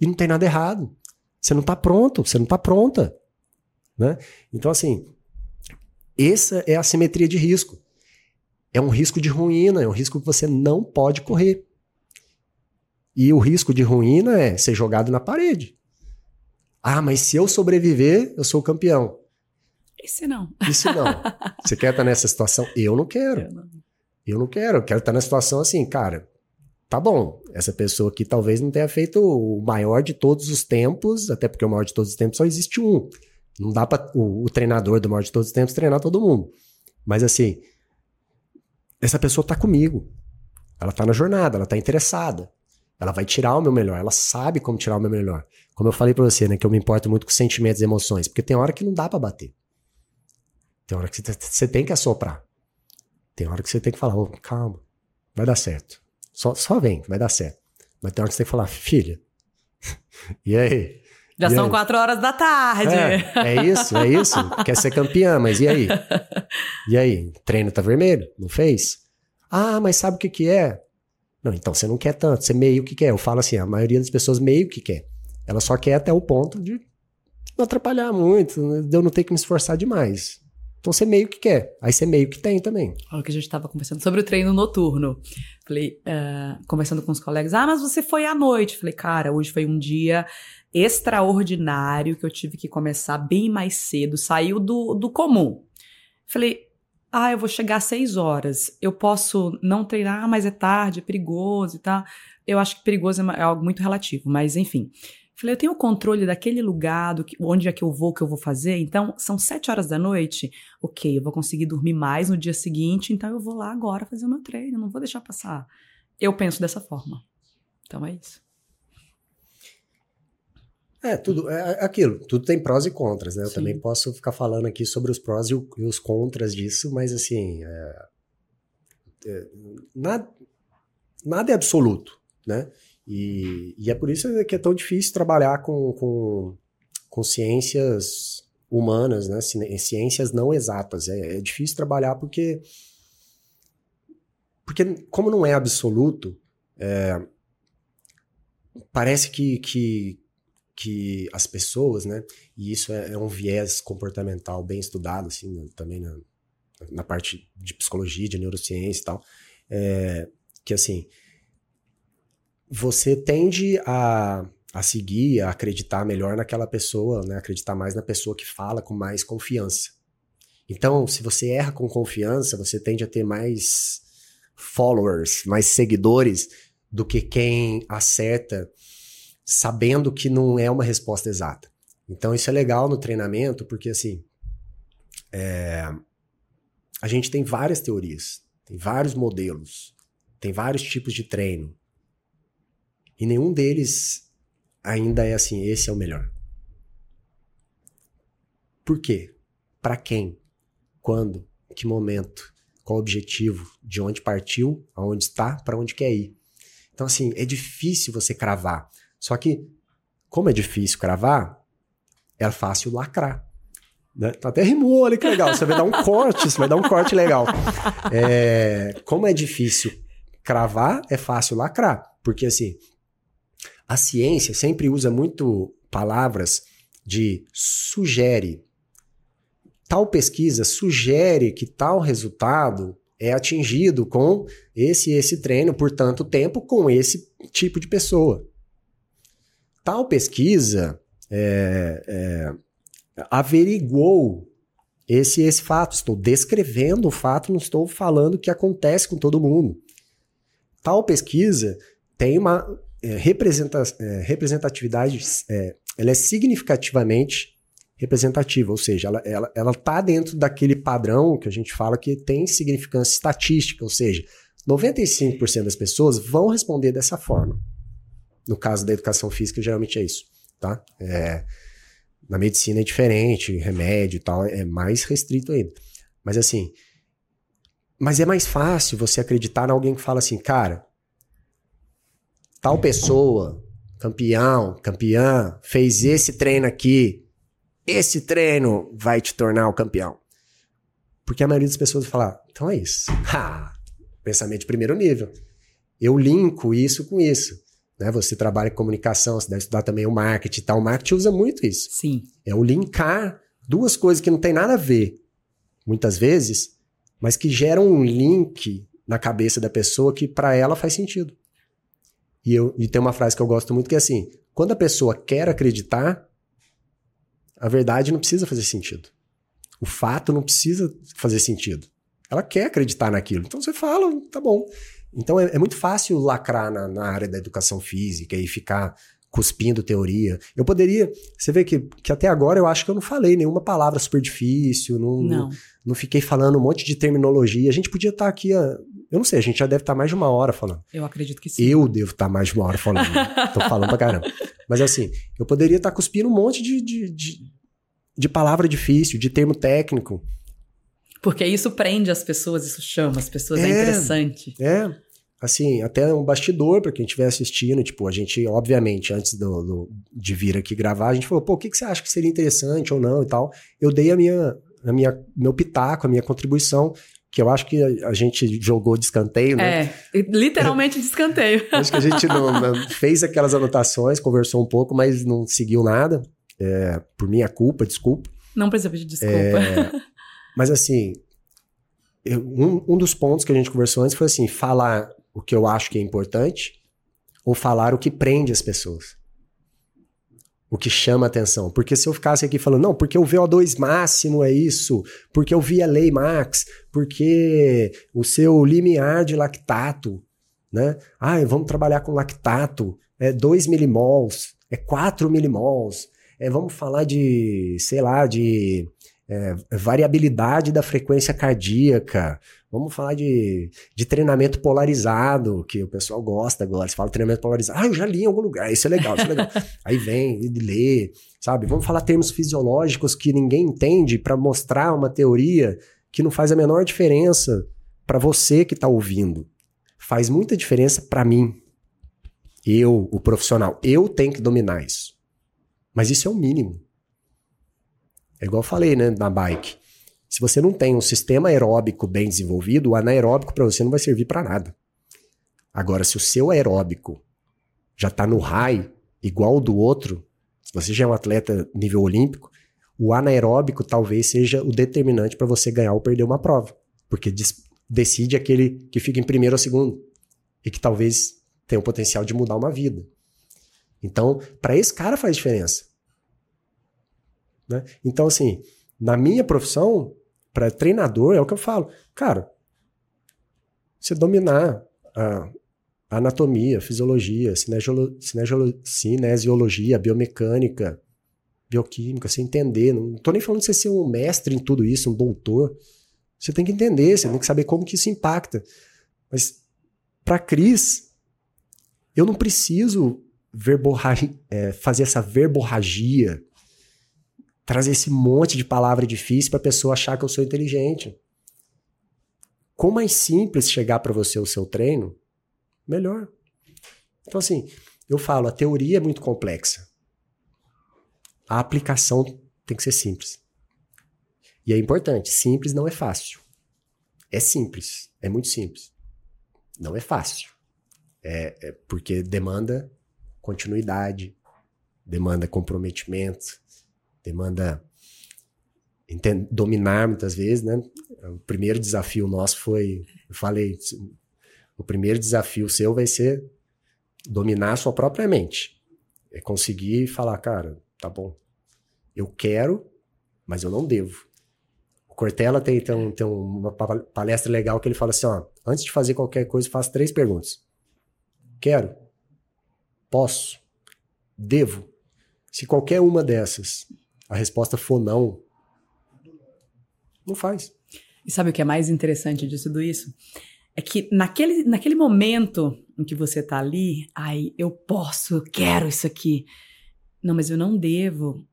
E não tem nada errado. Você não está pronto, você não está pronta. Né? Então, assim, essa é a simetria de risco. É um risco de ruína, é um risco que você não pode correr. E o risco de ruína é ser jogado na parede. Ah, mas se eu sobreviver, eu sou campeão. Isso não. Isso não. (laughs) Você quer estar nessa situação? Eu não quero. Eu não, eu não quero. Eu quero estar na situação assim, cara. Tá bom, essa pessoa aqui talvez não tenha feito o maior de todos os tempos, até porque o maior de todos os tempos só existe um. Não dá para o, o treinador do maior de todos os tempos treinar todo mundo. Mas assim, essa pessoa tá comigo. Ela tá na jornada, ela tá interessada. Ela vai tirar o meu melhor, ela sabe como tirar o meu melhor. Como eu falei para você, né, que eu me importo muito com sentimentos e emoções, porque tem hora que não dá para bater. Tem hora que você tem que assoprar. Tem hora que você tem que falar, oh, calma, vai dar certo. Só, só vem, vai dar certo. Mas tem hora que você tem que falar, filha, (laughs) e aí? Já e são aí? quatro horas da tarde. É, é, isso, é isso. Quer ser campeã, mas e aí? (laughs) E aí? Treino tá vermelho? Não fez? Ah, mas sabe o que que é? Não, então você não quer tanto, você meio que quer. Eu falo assim, a maioria das pessoas meio que quer. Ela só quer até o ponto de não atrapalhar muito, né? de eu não ter que me esforçar demais. Então você meio que quer. Aí você meio que tem também. Olha que a gente estava conversando sobre o treino noturno. Falei, uh, conversando com os colegas, ah, mas você foi à noite. Falei, cara, hoje foi um dia extraordinário que eu tive que começar bem mais cedo, saiu do, do comum. Falei, ah, eu vou chegar às seis horas, eu posso não treinar, mas é tarde, é perigoso e tal. Eu acho que perigoso é, é algo muito relativo, mas enfim. Falei, eu tenho o controle daquele lugar, do que, onde é que eu vou, o que eu vou fazer. Então, são sete horas da noite. Ok, eu vou conseguir dormir mais no dia seguinte, então eu vou lá agora fazer o meu treino, não vou deixar passar. Eu penso dessa forma. Então é isso. É, tudo é aquilo, tudo tem prós e contras, né? Eu Sim. também posso ficar falando aqui sobre os prós e, os contras disso, mas assim, é, é, nada, nada é absoluto, né? E, e, é por isso que é tão difícil trabalhar com, com, com ciências humanas, né? Ciências não exatas. É, é difícil trabalhar porque, porque como não é absoluto, é, parece que, que, que as pessoas, né? E isso é, é um viés comportamental bem estudado, assim, também na, na parte de psicologia, de neurociência e tal, é, que assim, você tende a, a seguir, a acreditar melhor naquela pessoa, né? Acreditar mais na pessoa que fala com mais confiança. Então, se você erra com confiança, você tende a ter mais followers, mais seguidores do que quem acerta sabendo que não é uma resposta exata. Então isso é legal no treinamento, porque assim, é, a gente tem várias teorias, tem vários modelos, tem vários tipos de treino. E nenhum deles ainda é assim, esse é o melhor. Por quê? Para quem? Quando? Que momento? Qual o objetivo? De onde partiu? Aonde está? Para onde quer ir? Então, assim, é difícil você cravar. Só que, como é difícil cravar, é fácil lacrar. Né? Então até rimou, olha que legal. Você vai dar um corte, você vai dar um corte legal. É, como é difícil cravar, é fácil lacrar. Porque assim, a ciência sempre usa muito palavras de sugere. Tal pesquisa sugere que tal resultado é atingido com esse esse treino por tanto tempo com esse tipo de pessoa. Tal pesquisa é, é, averiguou esse esse fato. Estou descrevendo o fato, não estou falando o que acontece com todo mundo. Tal pesquisa tem uma é, é, representatividade, é, ela é significativamente representativa, ou seja, ela está ela, ela tá dentro daquele padrão que a gente fala que tem significância estatística, ou seja, 95% das pessoas vão responder dessa forma. No caso da educação física, geralmente é isso, tá? É, na medicina é diferente, remédio e tal, é mais restrito ainda. Mas assim, mas é mais fácil você acreditar em alguém que fala assim, cara, tal pessoa, campeão, campeã, fez esse treino aqui, esse treino vai te tornar o campeão. Porque a maioria das pessoas fala, então é isso. (laughs) Ha! Pensamento de primeiro nível. Eu linko isso com isso. Né? Você trabalha em comunicação, você deve estudar também o marketing e tal. O marketing usa muito isso. Sim. É o linkar duas coisas que não tem nada a ver, muitas vezes, mas que geram um link na cabeça da pessoa que para ela faz sentido. E, eu, e tem uma frase que eu gosto muito que é assim: quando a pessoa quer acreditar, a verdade não precisa fazer sentido. O fato não precisa fazer sentido. Ela quer acreditar naquilo. Então você fala, tá bom. Então é, é muito fácil lacrar na, na, área da educação física e ficar cuspindo teoria. Eu poderia. Você vê que, que até agora eu acho que eu não falei nenhuma palavra super difícil, não, não. não, fiquei falando um monte de terminologia. A gente podia estar aqui. A, eu não sei, a gente já deve estar mais de uma hora falando. Eu acredito que sim. Eu devo estar mais de uma hora falando. Tô falando pra caramba. Mas assim, eu poderia estar cuspindo um monte de, de, de, de palavra difícil, de termo técnico. Porque isso prende as pessoas, isso chama as pessoas, é, é interessante. É. Assim, até um bastidor para quem estiver assistindo, tipo, a gente, obviamente, antes do, do, de vir aqui gravar, a gente falou, pô, o que, que você acha que seria interessante ou não e tal. Eu dei a minha, a minha, meu pitaco, a minha contribuição, que eu acho que a, a gente jogou de escanteio, né? É, literalmente de escanteio. (laughs) acho que a gente não, não, fez aquelas anotações, conversou um pouco, mas não seguiu nada. É, por minha culpa, desculpa. Não precisa pedir desculpa. É, mas assim, eu, um, um dos pontos que a gente conversou antes foi assim, falar o que eu acho que é importante ou falar o que prende as pessoas. O que chama atenção. Porque se eu ficasse aqui falando, não, porque o VO2 máximo é isso, porque eu vi a lei max, porque o seu limiar de lactato, né? Ah, vamos trabalhar com lactato, é 2 milimols, é 4 milimols, é, vamos falar de, sei lá, de é, variabilidade da frequência cardíaca. Vamos falar de, de treinamento polarizado, que o pessoal gosta agora. Você fala treinamento polarizado. Ah, eu já li em algum lugar. Isso é legal, isso é legal. (laughs) Aí vem lê, sabe? Vamos falar termos fisiológicos que ninguém entende para mostrar uma teoria que não faz a menor diferença para você que está ouvindo. Faz muita diferença para mim. Eu, o profissional. Eu tenho que dominar isso. Mas isso é o mínimo. É igual eu falei, né, na bike. Se você não tem um sistema aeróbico bem desenvolvido, o anaeróbico para você não vai servir para nada. Agora, se o seu aeróbico já está no high, igual do outro, se você já é um atleta nível olímpico, o anaeróbico talvez seja o determinante para você ganhar ou perder uma prova. Porque decide aquele que fica em primeiro ou segundo. E que talvez tenha o potencial de mudar uma vida. Então, para esse cara faz diferença. Né? Então, assim, na minha profissão, para treinador, é o que eu falo. Cara, você dominar a, anatomia, fisiologia, cinesiolo, cinesiologia, biomecânica, bioquímica, você entender. Não estou nem falando de você ser um mestre em tudo isso, um doutor. Você tem que entender, você tem que saber como que isso impacta. Mas para Cris, eu não preciso é, fazer essa verborragia trazer esse monte de palavra difícil para a pessoa achar que eu sou inteligente. Quanto mais simples chegar para você o seu treino, melhor. Então, assim, eu falo, a teoria é muito complexa. a aplicação tem que ser simples. E é importante, simples não é fácil. É simples, é muito simples. Não é fácil. É, é porque demanda continuidade, demanda comprometimento, demanda dominar muitas vezes, né? O primeiro desafio nosso foi, eu falei, o primeiro desafio seu vai ser dominar a sua própria mente. É conseguir falar, cara, tá bom, eu quero, mas eu não devo. O Cortella tem, tem, tem uma palestra legal que ele fala assim, ó, antes de fazer qualquer coisa, faça três perguntas. Quero? Posso? Devo? Se qualquer uma dessas a resposta for não, não faz. E sabe o que é mais interessante disso tudo isso? É que naquele, naquele momento em que você tá ali, ai, eu posso, eu quero isso aqui. Não, mas eu não devo.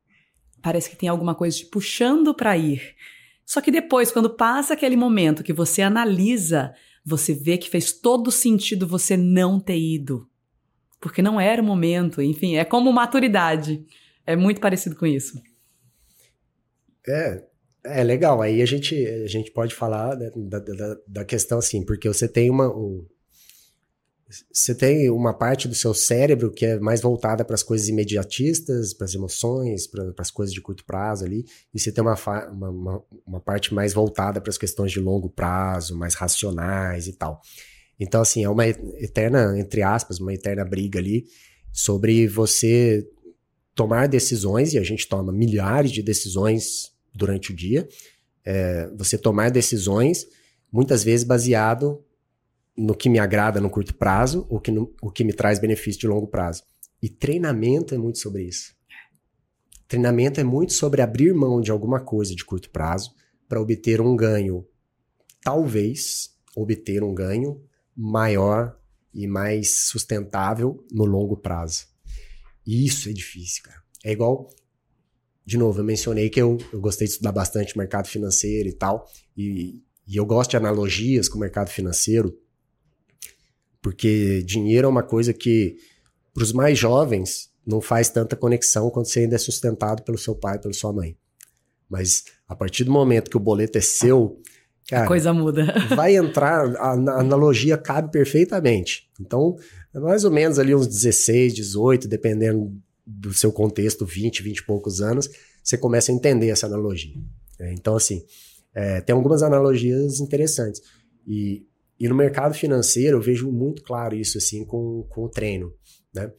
Parece que tem alguma coisa te puxando para ir. Só que depois, quando passa aquele momento que você analisa, você vê que fez todo sentido você não ter ido. Porque não era o momento, enfim, é como maturidade. É muito parecido com isso. É, é legal. Aí a gente, a gente pode falar da, da, da questão assim, porque você tem uma. Um, você tem uma parte do seu cérebro que é mais voltada para as coisas imediatistas, para as emoções, para as coisas de curto prazo ali, e você tem uma, uma, uma, uma parte mais voltada para as questões de longo prazo, mais racionais e tal. Então, assim, é uma eterna, entre aspas, uma eterna briga ali sobre você tomar decisões, e a gente toma milhares de decisões durante o dia, é, você tomar decisões, muitas vezes baseado no que me agrada no curto prazo, ou que no, o que me traz benefício de longo prazo. E treinamento é muito sobre isso. Treinamento é muito sobre abrir mão de alguma coisa de curto prazo para obter um ganho, talvez obter um ganho maior e mais sustentável no longo prazo. E isso é difícil, cara. É igual de novo, eu mencionei que eu, eu gostei de estudar bastante mercado financeiro e tal, e, e eu gosto de analogias com o mercado financeiro, porque dinheiro é uma coisa que, para os mais jovens, não faz tanta conexão quando você ainda é sustentado pelo seu pai, pela sua mãe. Mas a partir do momento que o boleto é seu, cara, a coisa muda. (laughs) vai entrar, a, a analogia cabe perfeitamente. Então, é mais ou menos ali uns 16, 18, dependendo do seu contexto, 20, 20 e poucos anos, você começa a entender essa analogia. É, então, assim, é, tem algumas analogias interessantes. E, e no mercado financeiro eu vejo muito claro isso, assim, com, com o treino, né?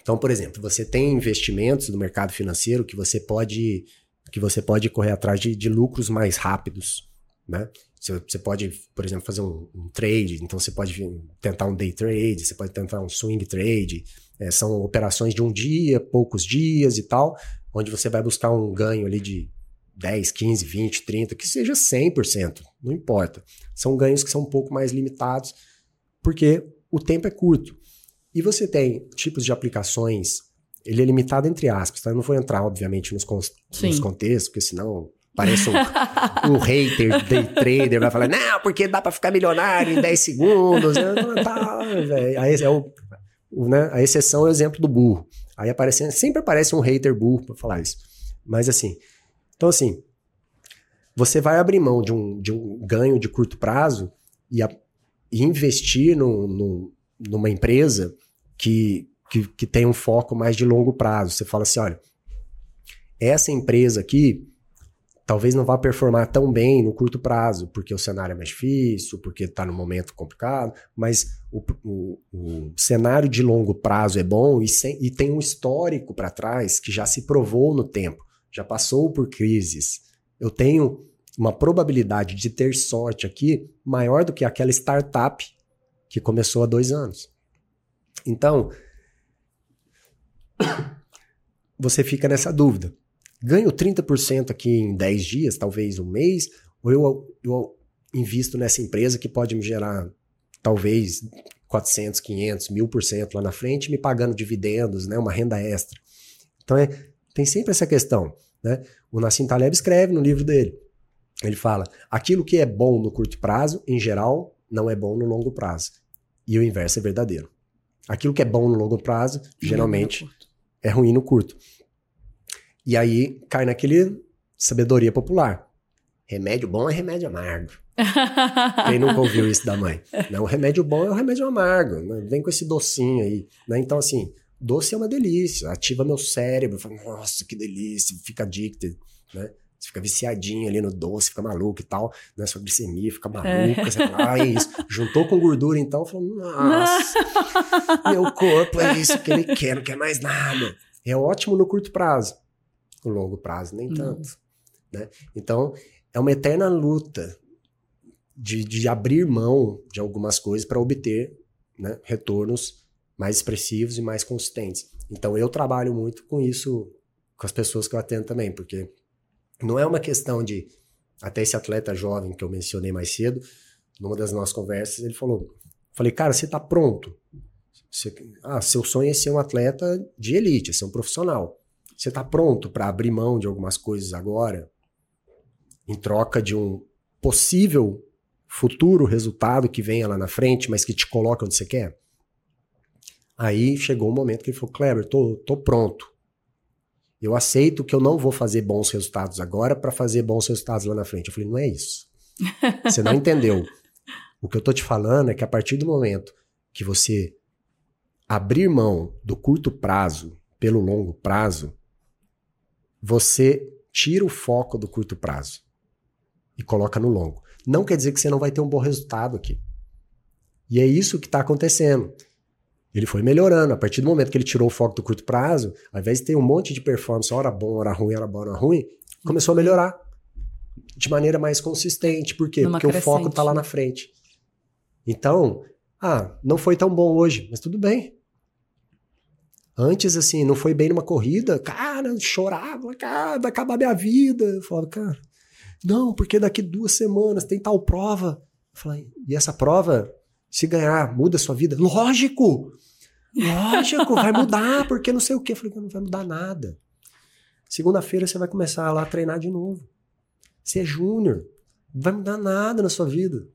Então, por exemplo, você tem investimentos no mercado financeiro que você pode que você pode correr atrás de, de lucros mais rápidos, né? Você pode, por exemplo, fazer um, um, trade, então você pode tentar um day trade, você pode tentar um swing trade, é, são operações de um dia, poucos dias e tal, onde você vai buscar um ganho ali de 10, 15, 20, 30, que seja 100%, não importa. São ganhos que são um pouco mais limitados, porque o tempo é curto. E você tem tipos de aplicações, ele é limitado entre aspas, tá? Eu não vou entrar, obviamente, nos, nos contextos, porque senão Parece um, um hater, day trader, vai falar, não, porque dá para ficar milionário em 10 segundos. tá, Aí é o, o, né, a exceção é o exemplo do burro. Aí aparece, sempre aparece um hater burro para falar isso. Mas assim, então assim, você vai abrir mão de um, de um ganho de curto prazo e, a, e investir no, no, numa empresa que, que, que tem um foco mais de longo prazo. Você fala assim, olha, essa empresa aqui talvez não vá performar tão bem no curto prazo, porque o cenário é mais difícil, porque está no momento complicado, mas o, o, o, cenário de longo prazo é bom e, e tem um histórico para trás que já se provou no tempo, já passou por crises. Eu tenho uma probabilidade de ter sorte aqui maior do que aquela startup que começou há dois anos. Então, (coughs) você fica nessa dúvida ganho 30% aqui em 10 dias, talvez um mês, ou eu, eu invisto nessa empresa que pode me gerar talvez 400, 500, 1000% lá na frente, me pagando dividendos, né, uma renda extra. Então é, tem sempre essa questão. Né? O Nassim Taleb escreve no livro dele. Ele fala: aquilo que é bom no curto prazo, em geral, não é bom no longo prazo. E o inverso é verdadeiro. Aquilo que é bom no longo prazo, geralmente, é ruim no curto. E aí cai naquele sabedoria popular. Remédio bom é remédio amargo. (laughs) Quem nunca ouviu isso da mãe? Né? O remédio bom é o remédio amargo. Né? Vem com esse docinho aí. Né? Então, assim, doce é uma delícia. Ativa meu cérebro. Fala, Nossa, que delícia. Fica addicted. Né? Você fica viciadinho ali no doce, fica maluco e tal, né? Sua glicemia fica maluca, é. você fala, ah, é isso. Juntou com gordura, então, falou, nossa, (laughs) meu corpo é isso que ele quer, não quer mais nada. É ótimo no curto prazo. No longo prazo, nem tanto. Né? Então, é uma eterna luta de, de abrir mão de algumas coisas para obter né, retornos mais expressivos e mais consistentes. Então, eu trabalho muito com isso com as pessoas que eu atendo também, porque não é uma questão de. Até esse atleta jovem que eu mencionei mais cedo, numa das nossas conversas, ele falou: Falei, cara, você está pronto? Você, ah, seu sonho é ser um atleta de elite, é ser um profissional. Você está pronto para abrir mão de algumas coisas agora, em troca de um possível futuro resultado que venha lá na frente, mas que te coloca onde você quer? Aí chegou um momento que ele falou: Kleber, tô, tô pronto. Eu aceito que eu não vou fazer bons resultados agora para fazer bons resultados lá na frente. Eu falei, não é isso. (laughs) Você não entendeu. O que eu tô te falando é que a partir do momento que você abrir mão do curto prazo pelo longo prazo, você tira o foco do curto prazo e coloca no longo. Não quer dizer que você não vai ter um bom resultado aqui. E é isso que está acontecendo. Ele foi melhorando. A partir do momento que ele tirou o foco do curto prazo, ao invés de ter um monte de performance, hora bom, hora ruim, hora bom, hora ruim, começou a melhorar de maneira mais consistente. Por quê? Numa Porque crescente. o foco está lá na frente. Então, ah, não foi tão bom hoje, mas tudo bem. Antes, assim, não foi bem numa corrida, cara, chorava, cara, vai acabar minha vida. Eu falava, cara, não, porque daqui duas semanas tem tal prova. Eu falei, e essa prova se ganhar, muda a sua vida? Lógico! Lógico, vai mudar, porque não sei o quê. Eu falei, não vai mudar nada. Segunda-feira você vai começar lá a treinar de novo. Você é júnior. Não vai mudar nada na sua vida.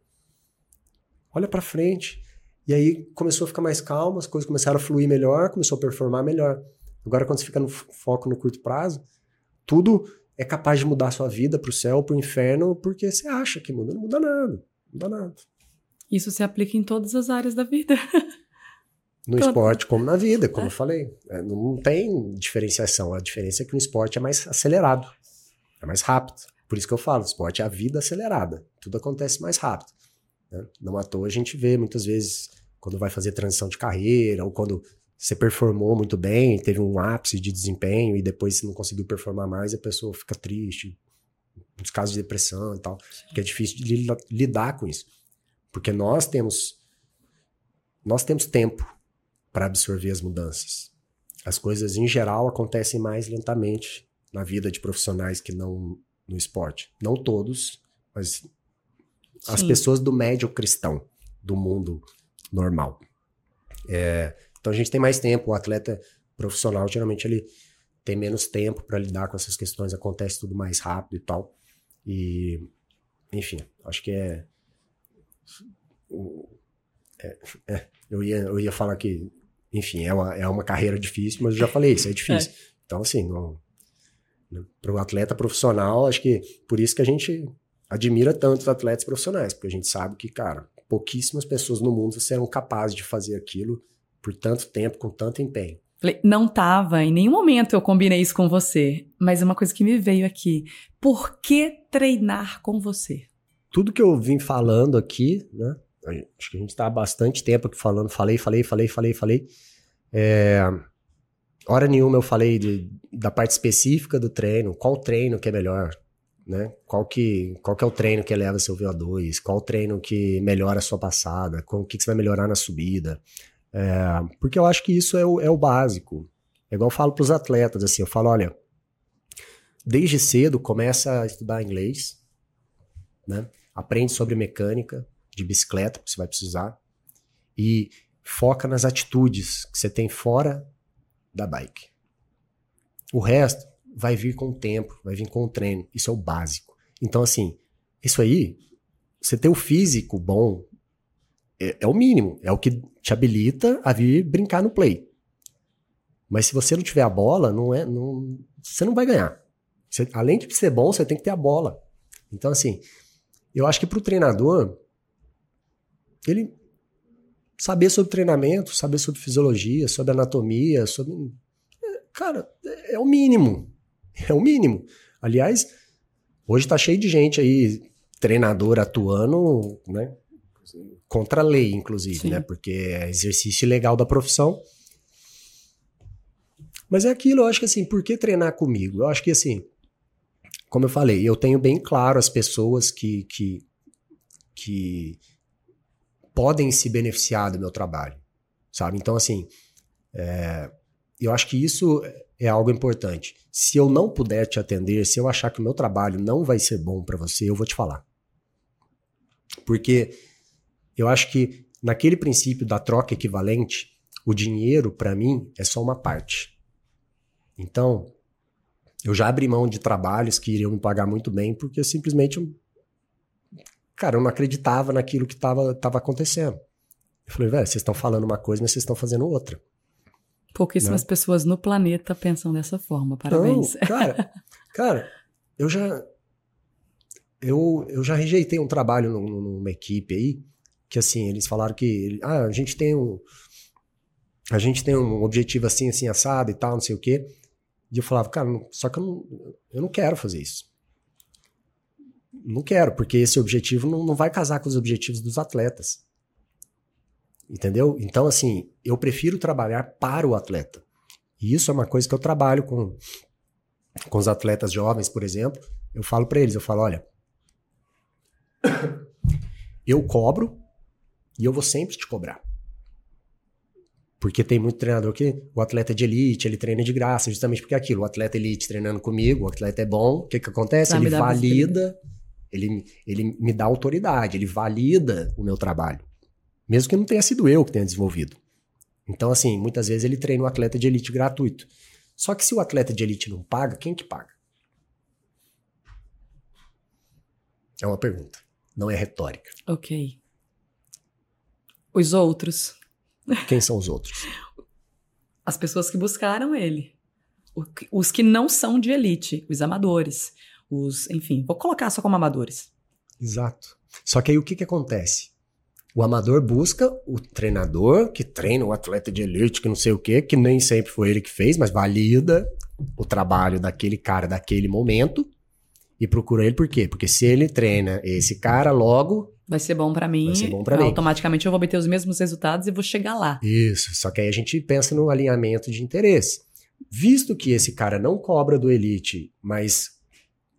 Olha para frente. E aí começou a ficar mais calmo, as coisas começaram a fluir melhor, começou a performar melhor. Agora, quando você fica no foco no curto prazo, tudo é capaz de mudar a sua vida pro céu, pro inferno, porque você acha que muda. Não muda nada. Não muda nada. Isso se aplica em todas as áreas da vida. No Todo. esporte, como na vida, como é. eu falei. É, não tem diferenciação. A diferença é que no esporte é mais acelerado, é mais rápido. Por isso que eu falo, o esporte é a vida acelerada. Tudo acontece mais rápido. Né? Não à toa a gente vê muitas vezes quando vai fazer transição de carreira, ou quando você performou muito bem, teve um ápice de desempenho e depois você não conseguiu performar mais, a pessoa fica triste, nos casos de depressão e tal, que é difícil de lidar com isso. Porque nós temos nós temos tempo para absorver as mudanças. As coisas em geral acontecem mais lentamente na vida de profissionais que não no esporte. Não todos, mas Sim. as pessoas do médio cristão, do mundo normal. É, então a gente tem mais tempo. O atleta profissional geralmente ele tem menos tempo para lidar com essas questões, acontece tudo mais rápido e tal. E enfim, acho que é é, é, eu, ia, eu ia falar que, enfim, é uma, é uma carreira difícil, mas eu já falei isso, é difícil. (laughs) É. Então, assim, para o atleta profissional, acho que por isso que a gente admira tanto os atletas profissionais, porque a gente sabe que, cara, pouquíssimas pessoas no mundo serão capazes de fazer aquilo por tanto tempo, com tanto empenho. Não tava, em nenhum momento eu combinei isso com você, mas é uma coisa que me veio aqui. Por que treinar com você? Tudo que eu vim falando aqui, né? acho que a gente está há bastante tempo aqui falando, falei, falei, falei, falei, falei. É, hora nenhuma eu falei de, da parte específica do treino, qual treino que é melhor, né? Qual que, qual que é o treino que eleva seu VO2, qual o treino que melhora a sua passada, o que, que você vai melhorar na subida. É, porque eu acho que isso é o, é o básico. É igual eu falo para os atletas, assim, eu falo, olha, desde cedo começa a estudar inglês, né? Aprende sobre mecânica, de bicicleta que você vai precisar e foca nas atitudes que você tem fora da bike. O resto vai vir com o tempo, vai vir com o treino. Isso é o básico. Então, assim, isso aí, você ter o físico bom é, é o mínimo. É o que te habilita a vir brincar no play. Mas se você não tiver a bola, não é, não, você não vai ganhar. Você, além de ser bom, você tem que ter a bola. Então, assim, eu acho que para o treinador, ele saber sobre treinamento, saber sobre fisiologia, sobre anatomia, sobre. Cara, é o mínimo. É o mínimo. Aliás, hoje está cheio de gente aí, treinador atuando, né? Contra a lei, inclusive, Sim. né? Porque é exercício legal da profissão. Mas é aquilo, eu acho que assim, por que treinar comigo? Eu acho que assim, como eu falei, eu tenho bem claro as pessoas que, que, que podem se beneficiar do meu trabalho, sabe? Então, assim, é, eu acho que isso é algo importante. Se eu não puder te atender, se eu achar que o meu trabalho não vai ser bom para você, eu vou te falar. Porque eu acho que naquele princípio da troca equivalente, o dinheiro para mim é só uma parte. Então, eu já abri mão de trabalhos que iriam me pagar muito bem, porque simplesmente, cara, eu não acreditava naquilo que estava tava acontecendo. Eu falei, velho, vocês estão falando uma coisa, mas vocês estão fazendo outra. Pouquíssimas né? pessoas no planeta pensam dessa forma. Parabéns. Não, cara, cara, eu já eu, eu já rejeitei um trabalho numa equipe aí que assim eles falaram que ah, a gente tem um a gente tem um objetivo assim assim assado e tal não sei o quê e eu falava, cara, só que eu não, eu não quero fazer isso. Não quero, porque esse objetivo não, não vai casar com os objetivos dos atletas. Entendeu? Então, assim, eu prefiro trabalhar para o atleta. E isso é uma coisa que eu trabalho com, com os atletas jovens, por exemplo. Eu falo para eles, eu falo, olha, (coughs) eu cobro e eu vou sempre te cobrar. Porque tem muito treinador que o atleta é de elite, ele treina de graça, justamente porque é aquilo, o atleta elite treinando comigo, o atleta é bom, o que que acontece? ele valida, ele, ele me dá autoridade, ele valida o meu trabalho. Mesmo que não tenha sido eu que tenha desenvolvido. Então, assim, muitas vezes ele treina um atleta de elite gratuito. Só que se o atleta de elite não paga, quem que paga? É uma pergunta, não é retórica. Ok. Os outros. Quem são os outros? As pessoas que buscaram ele. Os que não são de elite, os amadores. Os, enfim, vou colocar só como amadores. Exato. Só que aí o que, que acontece? O amador busca o treinador que treina o atleta de elite, que não sei o quê, que nem sempre foi ele que fez, mas valida o trabalho daquele cara daquele momento e procura ele por quê? Porque se ele treina esse cara, logo Vai ser bom para mim. Vai ser bom para mim. Automaticamente eu vou obter os mesmos resultados e vou chegar lá. Isso. Só que aí a gente pensa no alinhamento de interesse. Visto que esse cara não cobra do Elite, mas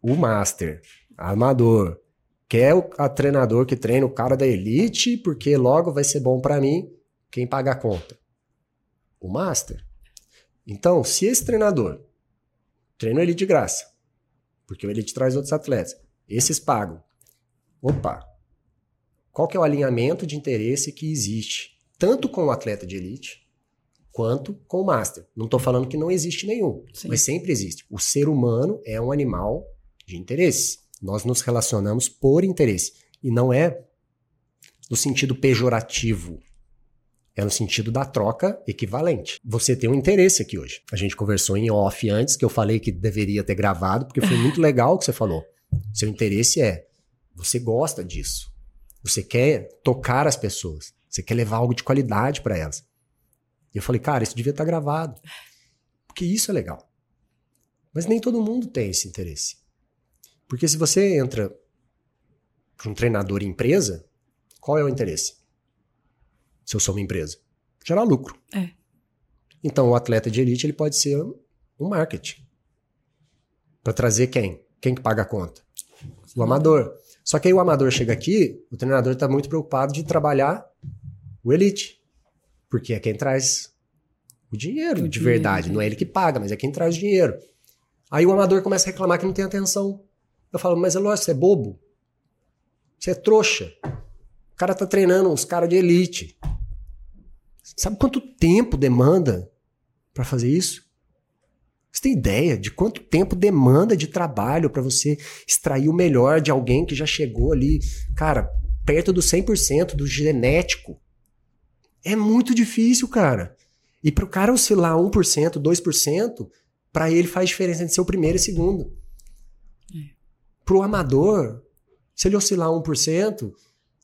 o Master, amador, quer o a treinador que treina o cara da Elite, porque logo vai ser bom para mim, quem paga a conta? O Master. Então, se esse treinador treina o Elite de graça, porque o Elite traz outros atletas, esses pagam. Opa, qual que é o alinhamento de interesse que existe, tanto com o atleta de elite, quanto com o master. Não estou falando que não existe nenhum, Sim. mas sempre existe. O ser humano é um animal de interesse. Nós nos relacionamos por interesse. E não é no sentido pejorativo. É no sentido da troca equivalente. Você tem um interesse aqui hoje. A gente conversou em off antes, que eu falei que deveria ter gravado, porque foi muito legal o que você falou. Seu interesse é, você gosta disso. Você quer tocar as pessoas. Você quer levar algo de qualidade para elas. E eu falei, cara, isso devia estar tá gravado. Porque isso é legal. Mas nem todo mundo tem esse interesse. Porque se você entra para um treinador empresa, qual é o interesse? Se eu sou uma empresa, gerar lucro. É. Então o atleta de elite ele pode ser um marketing. Para trazer quem? Quem que paga a conta? O amador. Só que aí o amador chega aqui, o treinador está muito preocupado de trabalhar o elite. Porque é quem traz o dinheiro o de dinheiro. verdade. Não é ele que paga, mas é quem traz o dinheiro. Aí o amador começa a reclamar que não tem atenção. Eu falo, mas é você é bobo. Você é trouxa. O cara tá treinando uns caras de elite. Sabe quanto tempo demanda para fazer isso? Você tem ideia de quanto tempo demanda de trabalho para você extrair o melhor de alguém que já chegou ali, cara, perto do 100% do genético? É muito difícil, cara. E para o cara oscilar 1%, 2%, para ele faz diferença entre ser o primeiro e segundo. É. Para o amador, se ele oscilar 1%,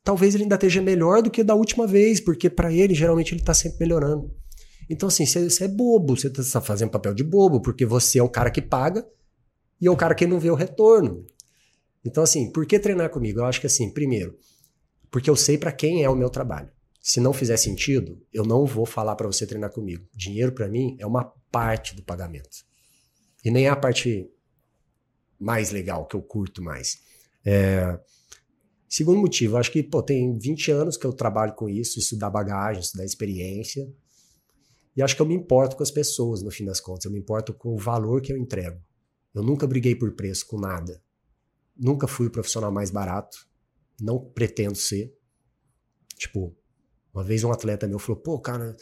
talvez ele ainda esteja melhor do que da última vez, porque para ele, geralmente, ele está sempre melhorando. Então, assim, você é bobo, você está fazendo papel de bobo, porque você é o cara que paga e é o cara que não vê o retorno. Então, assim, por que treinar comigo? Eu acho que, assim, primeiro, porque eu sei para quem é o meu trabalho. Se não fizer sentido, eu não vou falar para você treinar comigo. Dinheiro para mim é uma parte do pagamento. E nem é a parte mais legal, que eu curto mais. É... Segundo motivo, acho que pô, tem 20 anos que eu trabalho com isso, estudar bagagem, estudar experiência. E acho que eu me importo com as pessoas, no fim das contas. Eu me importo com o valor que eu entrego. Eu nunca briguei por preço com nada. Nunca fui o profissional mais barato. Não pretendo ser. Tipo, uma vez um atleta meu falou: pô, cara,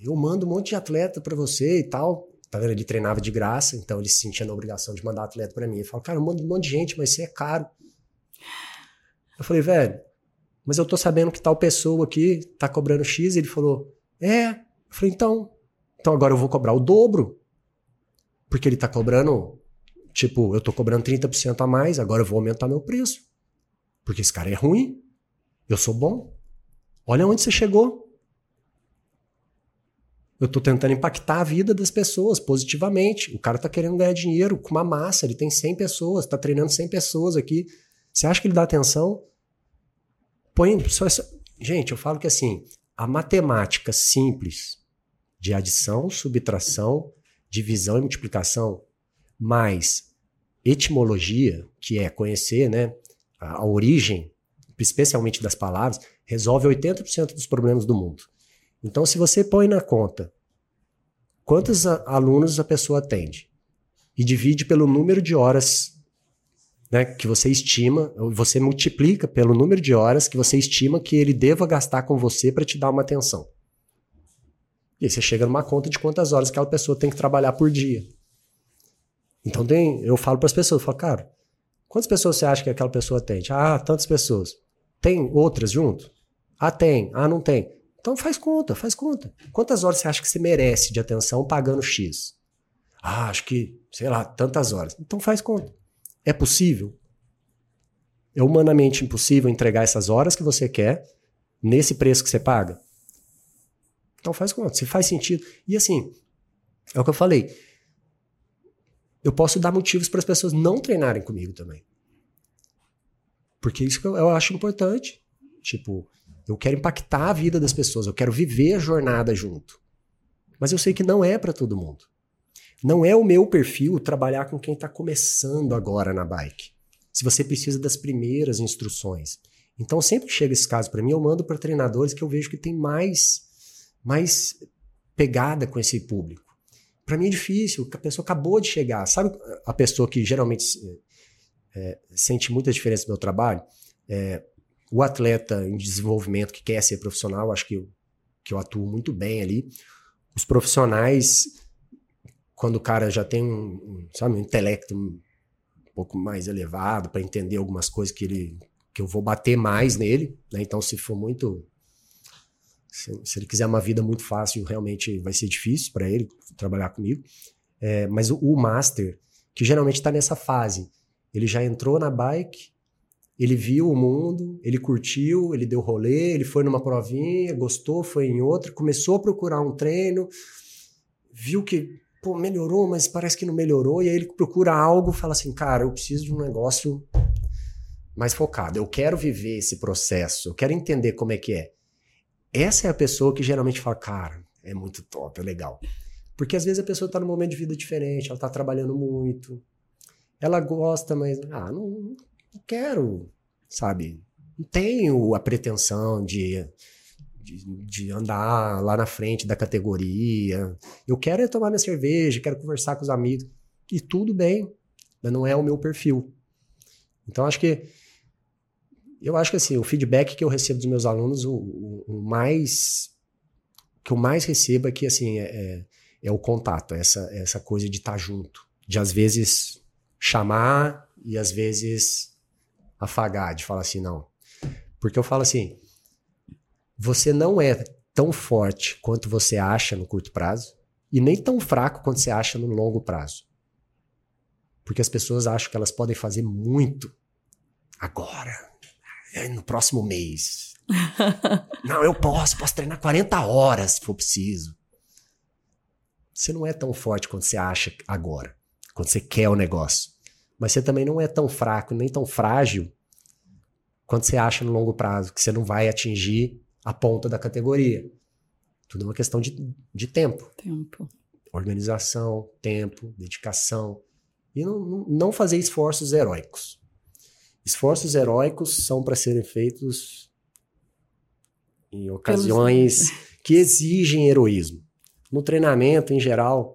eu mando um monte de atleta para você e tal. Ele treinava de graça, então ele se sentia na obrigação de mandar atleta para mim. Ele falou: cara, um monte de gente, mas você é caro. Eu falei, velho, mas eu tô sabendo que tal pessoa aqui tá cobrando X. Ele falou: é. Eu falei, então, então agora eu vou cobrar o dobro. Porque ele tá cobrando, tipo, eu tô cobrando 30% a mais, agora eu vou aumentar meu preço. Porque esse cara é ruim, eu sou bom. Olha onde você chegou. Eu tô tentando impactar a vida das pessoas positivamente. O cara tá querendo ganhar dinheiro com uma massa, ele tem 100 pessoas, tá treinando 100 pessoas aqui. Você acha que ele dá atenção? Põe só. Gente, eu falo que assim, a matemática simples de adição, subtração, divisão e multiplicação, mais etimologia, que é conhecer né, a, a origem, especialmente das palavras, resolve 80% dos problemas do mundo. Então, se você põe na conta quantos alunos a pessoa atende e divide pelo número de horas né, que você estima, você multiplica pelo número de horas que você estima que ele deva gastar com você para te dar uma atenção. E aí você chega numa conta de quantas horas aquela pessoa tem que trabalhar por dia. Então tem, eu falo para as pessoas, eu falo, cara, quantas pessoas você acha que aquela pessoa atende? Ah, tantas pessoas. Tem outras junto? Ah, tem. Ah, não tem. Então faz conta, faz conta. Quantas horas você acha que você merece de atenção pagando X? Ah, acho que, sei lá, tantas horas. Então faz conta. É possível? É humanamente impossível entregar essas horas que você quer nesse preço que você paga? Então faz conta, se faz sentido. E assim, é o que eu falei. Eu posso dar motivos para as pessoas não treinarem comigo também. Porque isso que eu, eu acho importante. Tipo, eu quero impactar a vida das pessoas, eu quero viver a jornada junto. Mas eu sei que não é para todo mundo. Não é o meu perfil trabalhar com quem está começando agora na bike. Se você precisa das primeiras instruções. Então sempre chega esse caso para mim, eu mando para treinadores que eu vejo que tem mais mais pegada com esse público. Para mim é difícil, a pessoa acabou de chegar. Sabe a pessoa que geralmente é, sente muita diferença no meu trabalho? É, o atleta em desenvolvimento que quer ser profissional, acho que eu, que eu atuo muito bem ali. Os profissionais, quando o cara já tem um, sabe, um intelecto um pouco mais elevado para entender algumas coisas que ele que eu vou bater mais nele, né? Então, se for muito se, se, ele quiser uma vida muito fácil, realmente vai ser difícil para ele trabalhar comigo. É, mas o, o, Master, que geralmente está nessa fase, ele já entrou na bike, ele viu o mundo, ele curtiu, ele deu rolê, ele foi numa provinha, gostou, foi em outra, começou a procurar um treino, viu que pô, melhorou, mas parece que não melhorou, e aí ele procura algo fala assim, cara, eu preciso de um negócio mais focado, eu quero viver esse processo, eu quero entender como é que é. Essa é a pessoa que geralmente fala, cara, é muito top, é legal. Porque às vezes a pessoa está num momento de vida diferente, ela está trabalhando muito, ela gosta, mas, ah, não, não quero, sabe? Não tenho a pretensão de, de, de, andar lá na frente da categoria. Eu quero é tomar minha cerveja, quero conversar com os amigos. E tudo bem, mas não é o meu perfil. Então acho que eu acho que assim, o feedback que eu recebo dos meus alunos, o, o, o mais que eu mais recebo é que assim, é, é, é o contato, essa, essa coisa de estar tá junto. De às vezes chamar e às vezes afagar, de falar assim, não. Porque eu falo assim, você não é tão forte quanto você acha no curto prazo e nem tão fraco quanto você acha no longo prazo. Porque as pessoas acham que elas podem fazer muito agora, no próximo mês. (laughs) não, eu posso, posso treinar 40 horas se for preciso. Você não é tão forte quanto você acha agora, quando você quer o negócio. Mas você também não é tão fraco, nem tão frágil quanto você acha no longo prazo, que você não vai atingir a ponta da categoria. Tudo é uma questão de, de tempo. Tempo. Organização, tempo, dedicação. E não, não fazer esforços heróicos. Esforços heróicos são para serem feitos em ocasiões Pelos... (laughs) que exigem heroísmo. No treinamento, em geral,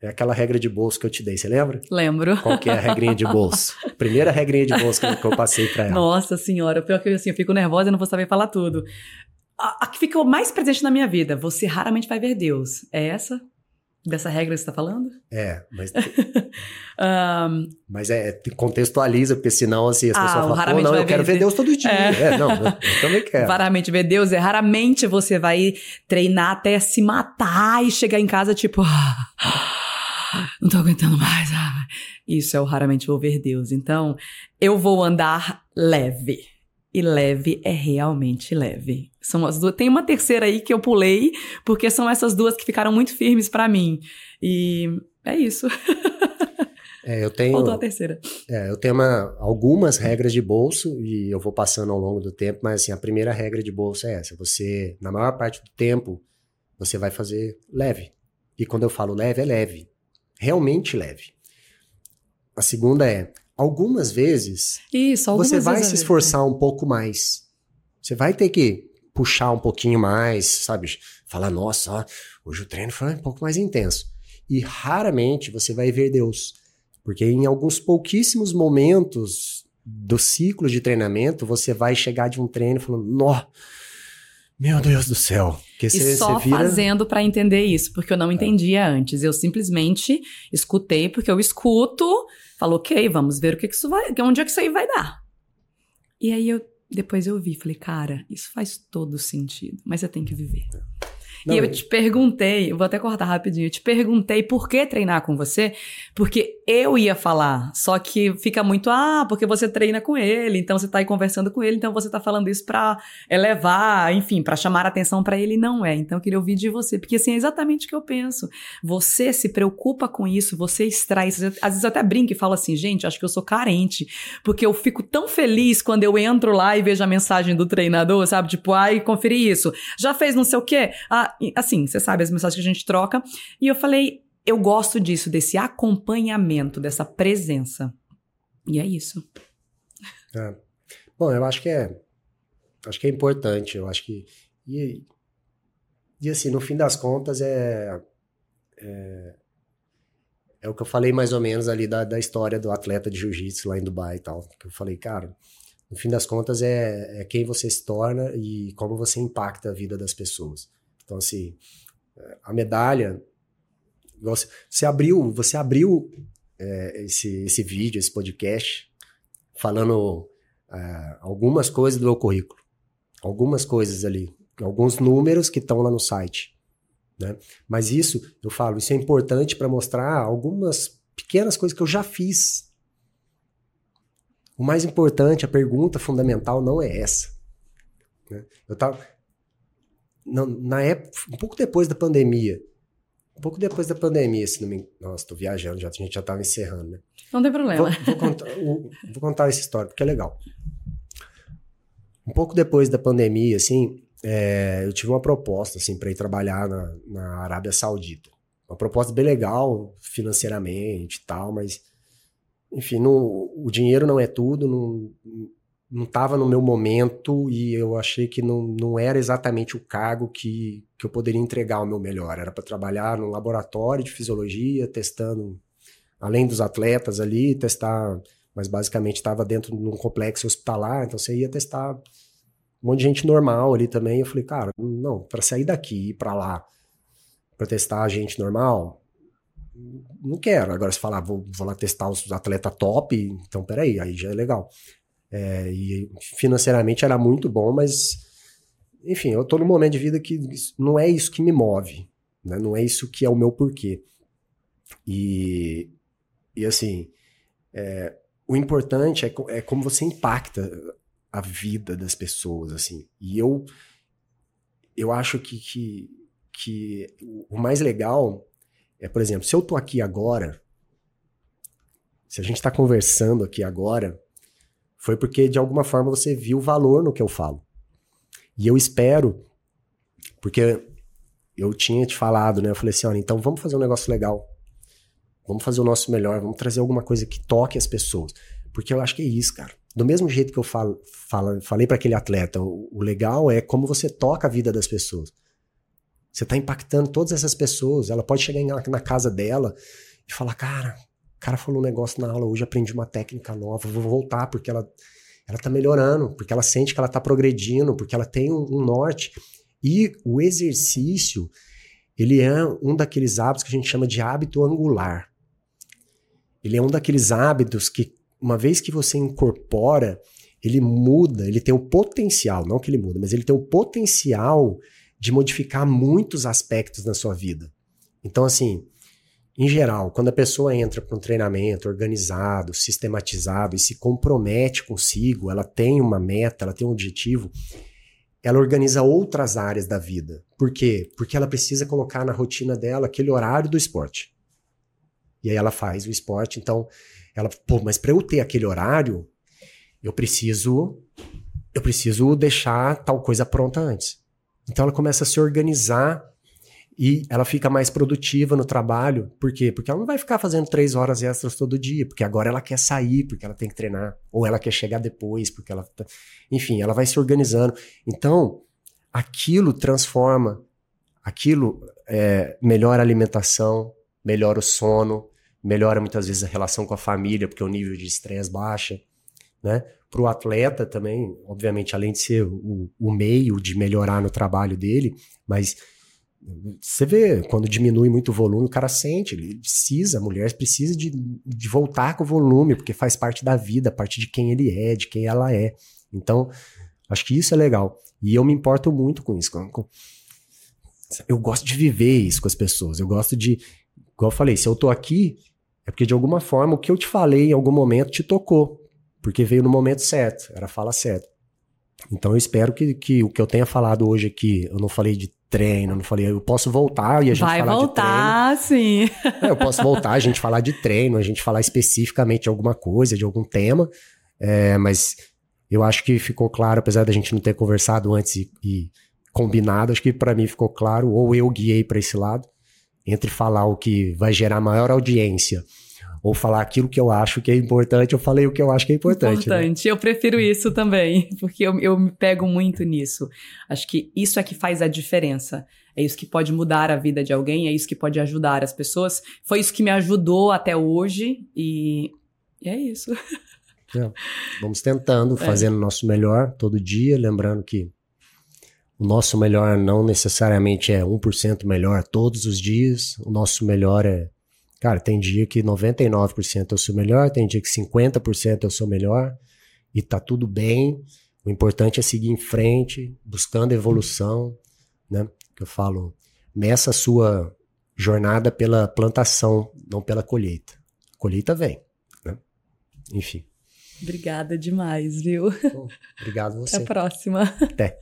é aquela regra de bolso que eu te dei, você lembra? Lembro. Qual que é a regrinha de bolso? Primeira regrinha de bolso que eu, eu passei para ela. Nossa senhora, pior que assim, eu fico nervosa e não vou saber falar tudo. A, a que ficou mais presente na minha vida, você raramente vai ver Deus. É essa? Dessa regra que você está falando? É, mas. (laughs) um, mas é, contextualiza, porque senão assim, as ah, pessoas falam, Pô, não, eu quero ver Deus todo dia. É. é não, eu, eu, também (laughs) quero. Raramente ver Deus, é raramente você vai treinar até se matar e chegar em casa tipo. (laughs) (gasps) não tô aguentando mais. Ah. Isso é o raramente vou ver Deus. Então, eu vou andar leve. E leve é realmente leve. São as duas. Tem uma terceira aí que eu pulei, porque são essas duas que ficaram muito firmes para mim. E é isso. É, eu tenho. Faltou a terceira. É, eu tenho uma, algumas regras de bolso e eu vou passando ao longo do tempo, mas assim, a primeira regra de bolso é essa. Você, na maior parte do tempo, você vai fazer leve. E quando eu falo leve, é leve. Realmente leve. A segunda é, algumas vezes, Isso, algumas você vai vezes se esforçar um pouco mais. Você vai ter que puxar um pouquinho mais, sabe? Falar, nossa, ó, hoje o treino foi um pouco mais intenso. E raramente você vai ver Deus. Porque em alguns pouquíssimos momentos do ciclo de treinamento, você vai chegar de um treino falando, nó, meu Deus do céu. Que e cê, só vira... fazendo para entender isso, porque eu não entendia é. antes. Eu simplesmente escutei, porque eu escuto, falo, ok, vamos ver o que, que isso vai, onde é que isso aí vai dar. E aí eu depois eu vi, falei, cara, isso faz todo sentido, mas você tem que viver. Não, e eu te perguntei, vou até cortar rapidinho, eu te perguntei por que treinar com você, porque eu ia falar, só que fica muito, ah, porque você treina com ele, então você tá aí conversando com ele, então você tá falando isso pra elevar, enfim, para chamar a atenção para ele, não é. Então eu queria ouvir de você, porque assim, é exatamente o que eu penso. Você se preocupa com isso, você extrai isso. Às vezes eu até brinco e falo assim, gente, acho que eu sou carente, porque eu fico tão feliz quando eu entro lá e vejo a mensagem do treinador, sabe? Tipo, ai, conferi isso. Já fez não sei o quê? Ah, assim, você sabe as mensagens que a gente troca. E eu falei, eu gosto disso, desse acompanhamento, dessa presença. E é isso. É. Bom, eu acho que é. Acho que é importante. Eu acho que. E, e assim, no fim das contas, é, é. É o que eu falei mais ou menos ali da, da história do atleta de jiu-jitsu lá em Dubai e tal. Que eu falei, cara, no fim das contas é, é quem você se torna e como você impacta a vida das pessoas. Então, assim, a medalha. Você abriu, você abriu é, esse, esse vídeo, esse podcast, falando é, algumas coisas do meu currículo. Algumas coisas ali. Alguns números que estão lá no site. Né? Mas isso, eu falo, isso é importante para mostrar algumas pequenas coisas que eu já fiz. O mais importante, a pergunta fundamental não é essa. Né? Eu tava, na época, um pouco depois da pandemia. Um pouco depois da pandemia, se não me Nossa, tô viajando, já, a gente já tava encerrando, né? Não tem problema. Vou, vou, contar, vou contar essa história, porque é legal. Um pouco depois da pandemia, assim, é, eu tive uma proposta, assim, para ir trabalhar na, na Arábia Saudita. Uma proposta bem legal, financeiramente e tal, mas, enfim, não, o dinheiro não é tudo, não, não estava no meu momento e eu achei que não, não era exatamente o cargo que, que eu poderia entregar o meu melhor. Era para trabalhar no laboratório de fisiologia, testando, além dos atletas ali, testar, mas basicamente estava dentro de um complexo hospitalar, então você ia testar um monte de gente normal ali também. Eu falei, cara, não, para sair daqui e ir para lá, para testar a gente normal, não quero. Agora, se falar, vou, vou lá testar os atletas top, então peraí, aí já é legal. É, e financeiramente era muito bom, mas enfim, eu tô num momento de vida que não é isso que me move, né? Não é isso que é o meu porquê. E, e assim, é, o importante é, é como você impacta a vida das pessoas, assim. E eu, eu acho que, que, que o mais legal é, por exemplo, se eu tô aqui agora, se a gente está conversando aqui agora, foi porque de alguma forma você viu valor no que eu falo. E eu espero, porque eu tinha te falado, né? Eu falei assim, olha, então vamos fazer um negócio legal. Vamos fazer o nosso melhor, vamos trazer alguma coisa que toque as pessoas. Porque eu acho que é isso, cara. Do mesmo jeito que eu falo, falo falei para aquele atleta, o, o, legal é como você toca a vida das pessoas. Você está impactando todas essas pessoas. Ela pode chegar na casa dela e falar: Cara, o cara falou um negócio na aula hoje, aprendi uma técnica nova, vou voltar porque ela, ela tá melhorando, porque ela sente que ela tá progredindo, porque ela tem um, um norte. E o exercício, ele é um daqueles hábitos que a gente chama de hábito angular. Ele é um daqueles hábitos que, uma vez que você incorpora, ele muda, ele tem o potencial, não que ele muda, mas ele tem o potencial de modificar muitos aspectos na sua vida. Então, assim, em geral, quando a pessoa entra para um treinamento organizado, sistematizado e se compromete consigo, ela tem uma meta, ela tem um objetivo, ela organiza outras áreas da vida. Por quê? Porque ela precisa colocar na rotina dela aquele horário do esporte. E aí ela faz o esporte, então ela, pô, mas para eu ter aquele horário, eu preciso eu preciso deixar tal coisa pronta antes. Então ela começa a se organizar e ela fica mais produtiva no trabalho. Por quê? Porque ela não vai ficar fazendo três horas extras todo dia, porque agora ela quer sair, porque ela tem que treinar, ou ela quer chegar depois, porque ela. Tá... Enfim, ela vai se organizando. Então, aquilo transforma, aquilo é, melhora a alimentação, melhora o sono, melhora muitas vezes a relação com a família, porque o nível de estresse baixa né? Para o atleta também, obviamente, além de ser o, o meio de melhorar no trabalho dele, mas você vê, quando diminui muito o volume, o cara sente, ele precisa, a mulher precisa de, de voltar com o volume, porque faz parte da vida, parte de quem ele é, de quem ela é. Então, acho que isso é legal. E eu me importo muito com isso. Com, com, eu gosto de viver isso com as pessoas. Eu gosto de, igual eu falei, se eu tô aqui, é porque de alguma forma o que eu te falei em algum momento te tocou porque veio no momento certo, era a fala certa. Então eu espero que, que o que eu tenha falado hoje aqui, eu não falei de treino, não falei, eu posso voltar e a gente Vai falar voltar, de treino. sim. (laughs) É, eu posso voltar, a gente falar de treino, a gente falar especificamente de alguma coisa, de algum tema, é, mas eu acho que ficou claro, apesar da gente não ter conversado antes e, e combinado, acho que para mim ficou claro, ou eu guiei para esse lado, entre falar o que vai gerar maior audiência ou falar aquilo que eu acho que é importante, eu falei o que eu acho que é importante. Né? Importante, né? eu prefiro isso também, (laughs) porque eu, eu me pego muito nisso. Acho que isso é que faz a diferença. É isso que pode mudar a vida de alguém, é isso que pode ajudar as pessoas. Foi isso que me ajudou até hoje e, e é isso. (laughs) É, vamos tentando, é. fazendo o nosso melhor todo dia, lembrando que o nosso melhor não necessariamente é 1% melhor todos os dias, o nosso melhor é Cara, tem dia que 99% é o seu melhor, tem dia que 50% é o seu melhor, e tá tudo bem. O importante é seguir em frente, buscando evolução, né? Que eu falo, meça a sua jornada pela plantação, não pela colheita. A colheita vem, né? Enfim. Obrigada demais, viu? Bom, obrigado você. Até a próxima. Até.